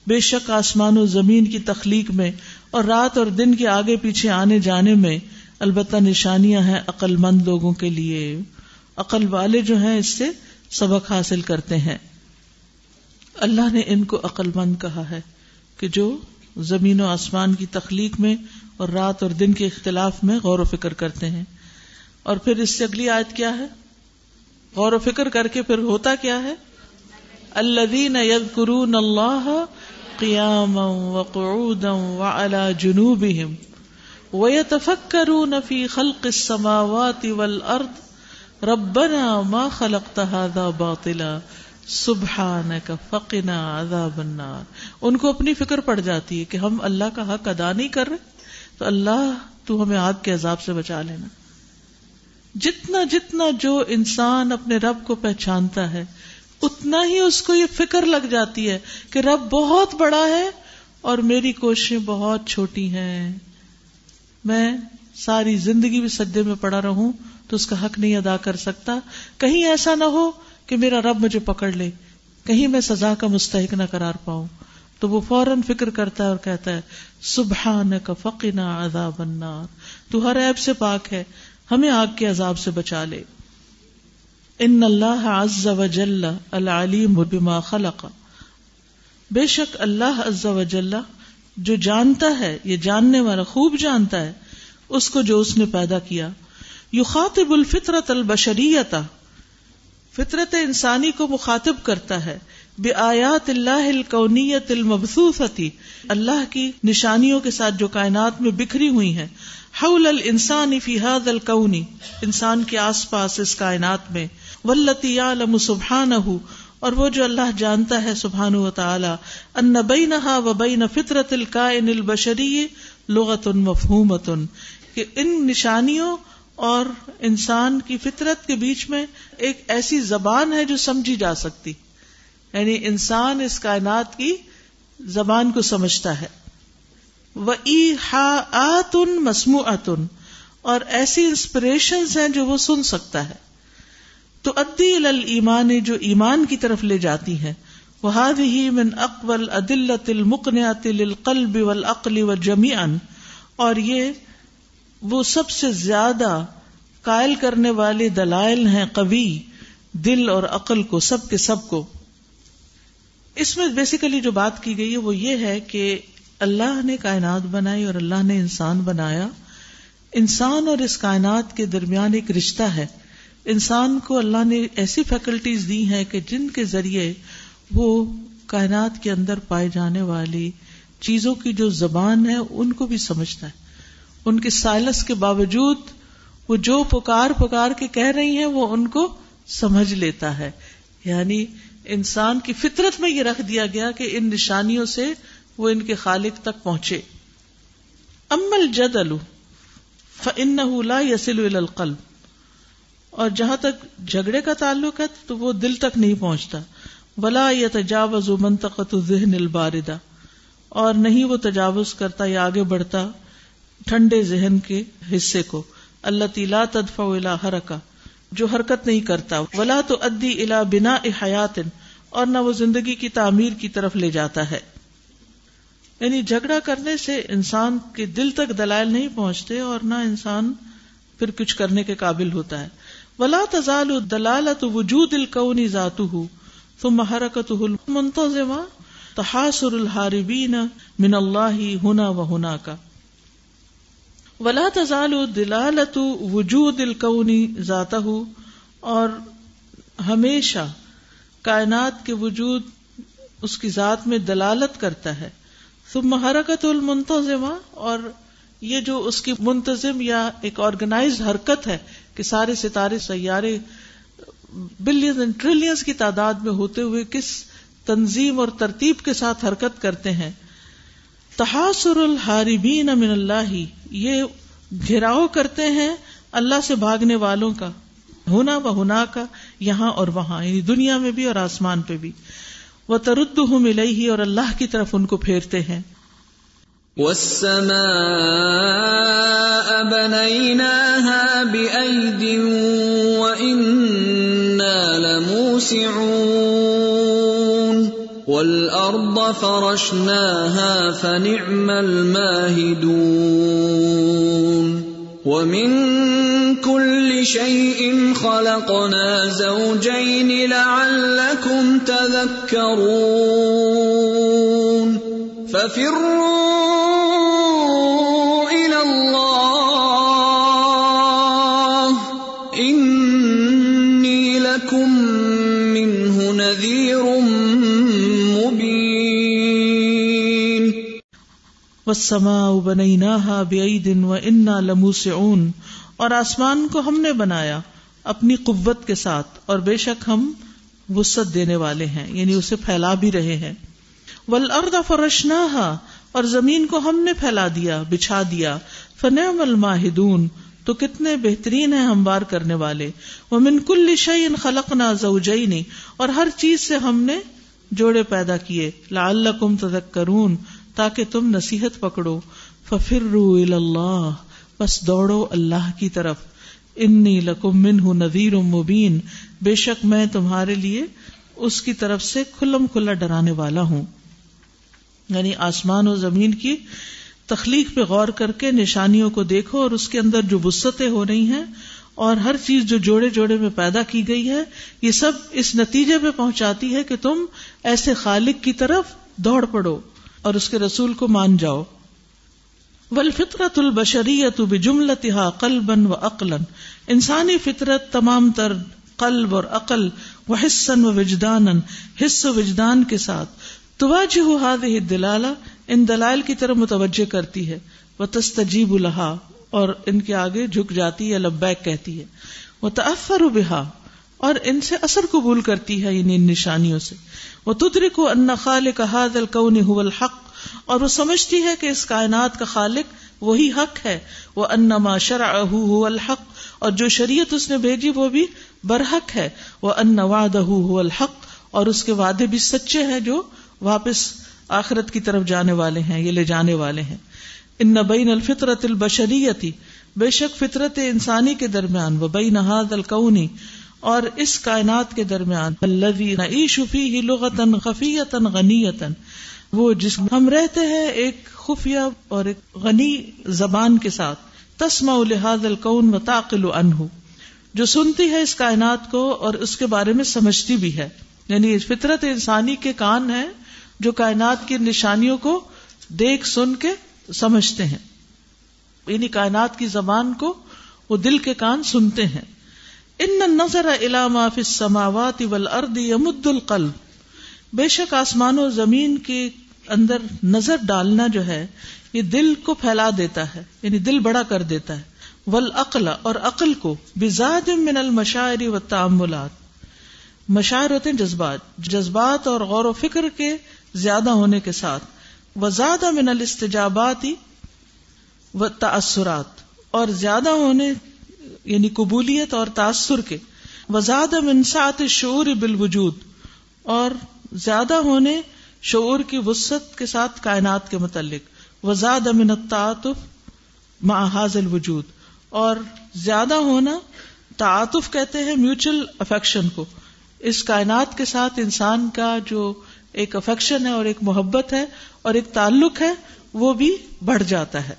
بے شک آسمان و زمین کی تخلیق میں اور رات اور دن کے آگے پیچھے آنے جانے میں البتہ نشانیاں ہیں عقل مند لوگوں کے لیے۔ عقل والے جو ہیں اس سے سبق حاصل کرتے ہیں۔ اللہ نے ان کو عقل مند کہا ہے کہ جو زمین و آسمان کی تخلیق میں اور رات اور دن کے اختلاف میں غور و فکر کرتے ہیں۔ اور پھر اس سے اگلی آیت کیا ہے؟ غور و فکر کر کے پھر ہوتا کیا ہے؟ الذین یذکرون اللہ قیاما وقعودا وعلا جنوبہم ویتفکرون فی خلق السماوات والارض ربنا ما خلقت هذا باطلا. سبحانک فقنا عذاب النار. ان کو اپنی فکر پڑ جاتی ہے کہ ہم اللہ کا حق ادا نہیں کر رہے، تو اللہ تو ہمیں آگ کے عذاب سے بچا لینا۔ جتنا جتنا جو انسان اپنے رب کو پہچانتا ہے اتنا ہی اس کو یہ فکر لگ جاتی ہے کہ رب بہت بڑا ہے اور میری کوششیں بہت چھوٹی ہیں۔ میں ساری زندگی بھی سدے میں پڑا رہوں تو اس کا حق نہیں ادا کر سکتا۔ کہیں ایسا نہ ہو کہ میرا رب مجھے پکڑ لے۔ کہیں میں سزا کا مستحق نہ قرار پاؤں۔ تو وہ فوراً فکر کرتا ہے اور کہتا ہے سبحان کا فقنا عذاب النار۔ تو ہر ایب سے پاک ہے، ہمیں آگ کے عذاب سے بچا لے۔ ان اللہ عز و جل العلیم بما خلق۔ بے شک اللہ عز و جل جو جانتا ہے، یہ جاننے والا خوب جانتا ہے، اس کو جو اس نے پیدا کیا۔ یخاطب الفطرت البشریتا فطرت انسانی کو مخاطب کرتا ہے۔ بے آیات اللہ الکونیت المبسوستی اللہ کی نشانیوں کے ساتھ جو کائنات میں بکھری ہوئی ہیں۔ حول الانسان فی هذا الکونی انسان کے آس پاس اس کائنات میں والتی یعلم سبحانہ اور وہ جو اللہ جانتا ہے سبحانہ و تعالی، ان بینہا و بین فطرت الکائن البشری لغت مفہومت کہ ان نشانیوں اور انسان کی فطرت کے بیچ میں ایک ایسی زبان ہے جو سمجھی جا سکتی۔ یعنی انسان اس کائنات کی زبان کو سمجھتا ہے۔ وہ آتن مسمو اتن اور ایسی انسپریشن ہیں جو وہ سن سکتا ہے۔ تو ادی ایمان جو ایمان کی طرف لے جاتی ہیں وہ ہی من اقبل عدلت المقنعت للقلب والعقل وجميعا، اور یہ وہ سب سے زیادہ قائل کرنے والے دلائل ہیں قوی، دل اور عقل کو، سب کے سب کو۔ اس میں بیسیکلی جو بات کی گئی ہے، وہ یہ ہے کہ اللہ نے کائنات بنائی اور اللہ نے انسان بنایا۔ انسان اور اس کائنات کے درمیان ایک رشتہ ہے۔ انسان کو اللہ نے ایسی فیکلٹیز دی ہیں کہ جن کے ذریعے وہ کائنات کے اندر پائے جانے والی چیزوں کی جو زبان ہے، ان کو بھی سمجھتا ہے۔ ان کے سائلس کے باوجود وہ جو پکار پکار کے کہہ رہی ہیں، وہ ان کو سمجھ لیتا ہے۔ یعنی انسان کی فطرت میں یہ رکھ دیا گیا کہ ان نشانیوں سے وہ ان کے خالق تک پہنچے۔ امل جد لا یسل القلب۔ اور جہاں تک جھگڑے کا تعلق ہے تو وہ دل تک نہیں پہنچتا۔ ولا یا تجاوز منتقط ذہن الباردا اور نہیں وہ تجاوز کرتا یا آگے بڑھتا ٹھنڈے ذہن کے حصے کو۔ اللہ تیلا تدف الا حرکا جو حرکت نہیں کرتا۔ ولا تو ادی الا بنا حیات اور نہ وہ زندگی کی تعمیر کی طرف لے جاتا ہے۔ یعنی جھگڑا کرنے سے انسان کے دل تک دلائل نہیں پہنچتے اور نہ انسان پھر کچھ کرنے کے قابل ہوتا ہے۔ ولا تزال دلالت وجود القونی ذات ہوں تم حرکت تحاصر الحاربین من اللہ ہونا و ہونا کا ولا تزال دلالت وجود الکونی ذاتہ اور ہمیشہ کائنات کے وجود اس کی ذات میں دلالت کرتا ہے. ثم حرکت المنتظمہ اور یہ جو اس کی منتظم یا ایک آرگنائز حرکت ہے کہ سارے ستارے، سیارے بلین اینڈ ٹریلینس کی تعداد میں ہوتے ہوئے کس تنظیم اور ترتیب کے ساتھ حرکت کرتے ہیں۔ تحاصر الحاربین من اللہ، یہ گھراؤ کرتے ہیں اللہ سے بھاگنے والوں کا۔ ہونا و ہونا کا، یہاں اور وہاں یعنی دنیا میں بھی اور آسمان پہ بھی۔ وہ ترد ہوں ملئی ہی اور اللہ کی طرف ان کو پھیرتے ہیں۔ والسماء بنيناها بأيد وإنا لموسعون والأرض فرشناها فنعم الماهدون ومن كل شيء خلقنا زوجين لعلكم تذكرون ففروا والسماء بنيناها بعيد وانا لموسعون۔ اور آسمان کو ہم نے بنایا اپنی قوت کے ساتھ، اور بے شک ہم وسط دینے والے ہیں یعنی اسے پھیلا بھی رہے ہیں۔ ولاد فرشنا اور زمین کو ہم نے پھیلا دیا، بچھا دیا۔ فنعم الماہدون، تو کتنے بہترین ہیں ہم بار کرنے والے۔ وہ من کل شعین خلق نہ زوجئی اور ہر چیز سے ہم نے جوڑے پیدا کیے۔ لعلکم تذکرون۔ تاکہ تم نصیحت پکڑو۔ ففروا اللہ بس دوڑو اللہ کی طرف۔ انی لکم منہ نذیر مبین بے شک میں تمہارے لیے اس کی طرف سے کھلم کھلا ڈرانے والا ہوں۔ یعنی آسمان و زمین کی تخلیق پہ غور کر کے نشانیوں کو دیکھو اور اس کے اندر جو وسطیں ہو رہی ہیں اور ہر چیز جو جوڑے جوڑے میں پیدا کی گئی ہے، یہ سب اس نتیجے پہ پہنچاتی ہے کہ تم ایسے خالق کی طرف دوڑ پڑو۔ اور اس کے رسول کو مان جاؤ۔ ولفطرت البشریت بجملتها قلبا و انسانی فطرت تمام تر قلب اور عقل و حسن و وجدان حص و وجدان کے ساتھ۔ تواجہ هذه الدلالہ، ان دلائل کی طرف متوجہ کرتی ہے۔ وہ تستجیب لها، اور ان کے آگے جھک جاتی ہے، لبیک کہتی ہے۔ وہ تأثر بها اور ان سے اثر قبول کرتی ہے یعنی ان نشانیوں سے۔ وہ تدرک ان خالق هذا الكون هو الحق۔ اور وہ سمجھتی ہے کہ اس کائنات کا خالق وہی حق ہے۔ وہ انما شرع الحق۔ اور جو شریعت اس نے بھیجی وہ بھی برحق ہے۔ وہ ان واد الحق۔ اور اس کے وعدے بھی سچے ہیں جو واپس آخرت کی طرف جانے والے ہیں یہ لے جانے والے ہیں۔ ان نبین الفطرت البشریتی بے شک فطرت انسانی کے درمیان۔ وہ بئی نہاد القونی اور اس کائنات کے درمیان الذي نعيش فيه لغة خفية غنية وہ جس ہم رہتے ہیں ایک خفیہ اور ایک غنی زبان کے ساتھ تسما لحاظ القون و تاقل جو سنتی ہے اس کائنات کو اور اس کے بارے میں سمجھتی بھی ہے۔ یعنی فطرت انسانی کے کان ہیں جو کائنات کی نشانیوں کو دیکھ سن کے سمجھتے ہیں۔ یعنی کائنات کی زبان کو وہ دل کے کان سنتے ہیں۔ ان نظر علامہ فی السماوات والارض یمد القلب۔ بے شک آسمان و زمین کے اندر نظر ڈالنا جو ہے، یہ دل کو پھیلا دیتا ہے یعنی دل بڑا کر دیتا ہے۔ ول عقل اور عقل کو بزاد من المشاعری و تعملات مشاعر ہوتے ہیں جذبات جذبات اور غور و فکر کے زیادہ ہونے کے ساتھ۔ وزاد من الاستجابات و تاثرات اور زیادہ ہونے یعنی قبولیت اور تاثر کے۔ وزاد من سات شعور بالوجود، اور زیادہ ہونے شعور کی وسط کے ساتھ کائنات کے متعلق۔ وزاد امن تعطف محاذ الوجود، اور زیادہ ہونا تعاطف کہتے ہیں میوچل افیکشن کو۔ اس کائنات کے ساتھ انسان کا جو ایک افیکشن ہے اور ایک محبت ہے اور ایک تعلق ہے، وہ بھی بڑھ جاتا ہے۔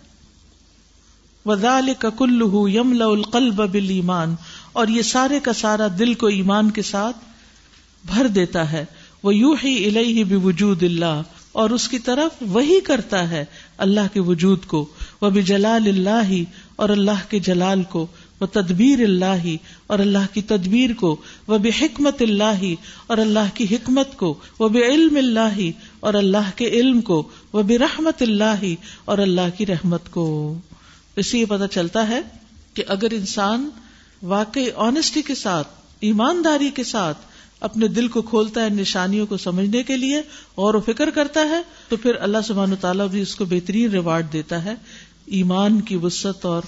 وزال کل یم القلب بل ایمان اور یہ سارے کا سارا دل کو ایمان کے ساتھ بھر دیتا ہے۔ وہ یو ہی الہی بھی وجود اللہ، اور اس کی طرف وہی کرتا ہے اللہ کے وجود کو۔ وہ بھی جلال اللہ، اور اللہ کے جلال کو۔ وہ تدبیر اللہ، اور اللہ کی تدبیر کو۔ وہ بھی حکمت اللہ، اور اللہ کی حکمت کو۔ وہ بھی علم اللہ، اور اللہ کے علم کو۔ وہ بھی رحمت اللہ، اور اللہ کی رحمت کو۔ اس سے یہ پتا چلتا ہے کہ اگر انسان واقعی آنےسٹی کے ساتھ، ایمانداری کے ساتھ اپنے دل کو کھولتا ہے نشانیوں کو سمجھنے کے لیے اور فکر کرتا ہے، تو پھر اللہ سبحان و تعالیٰ بھی اس کو بہترین ریوارڈ دیتا ہے ایمان کی وسط اور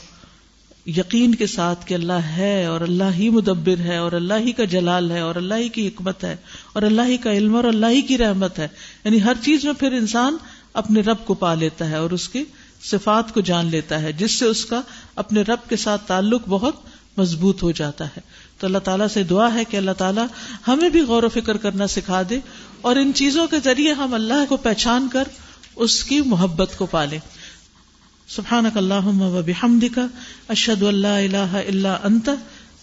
یقین کے ساتھ کہ اللہ ہے اور اللہ ہی مدبر ہے اور اللہ ہی کا جلال ہے اور اللہ ہی کی حکمت ہے اور اللہ ہی کا علم اور اللہ ہی کی رحمت ہے۔ یعنی ہر چیز میں پھر انسان اپنے رب کو پا لیتا ہے اور اس کی صفات کو جان لیتا ہے، جس سے اس کا اپنے رب کے ساتھ تعلق بہت مضبوط ہو جاتا ہے۔ تو اللہ تعالیٰ سے دعا ہے کہ اللہ تعالیٰ ہمیں بھی غور و فکر کرنا سکھا دے اور ان چیزوں کے ذریعے ہم اللہ کو پہچان کر اس کی محبت کو پالیں۔ سبحانك اللهم وبحمدك اشهد ان لا اله الا انت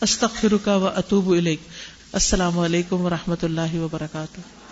استغفرك واتوب اليك السلام علیکم و رحمۃ اللہ وبرکاتہ۔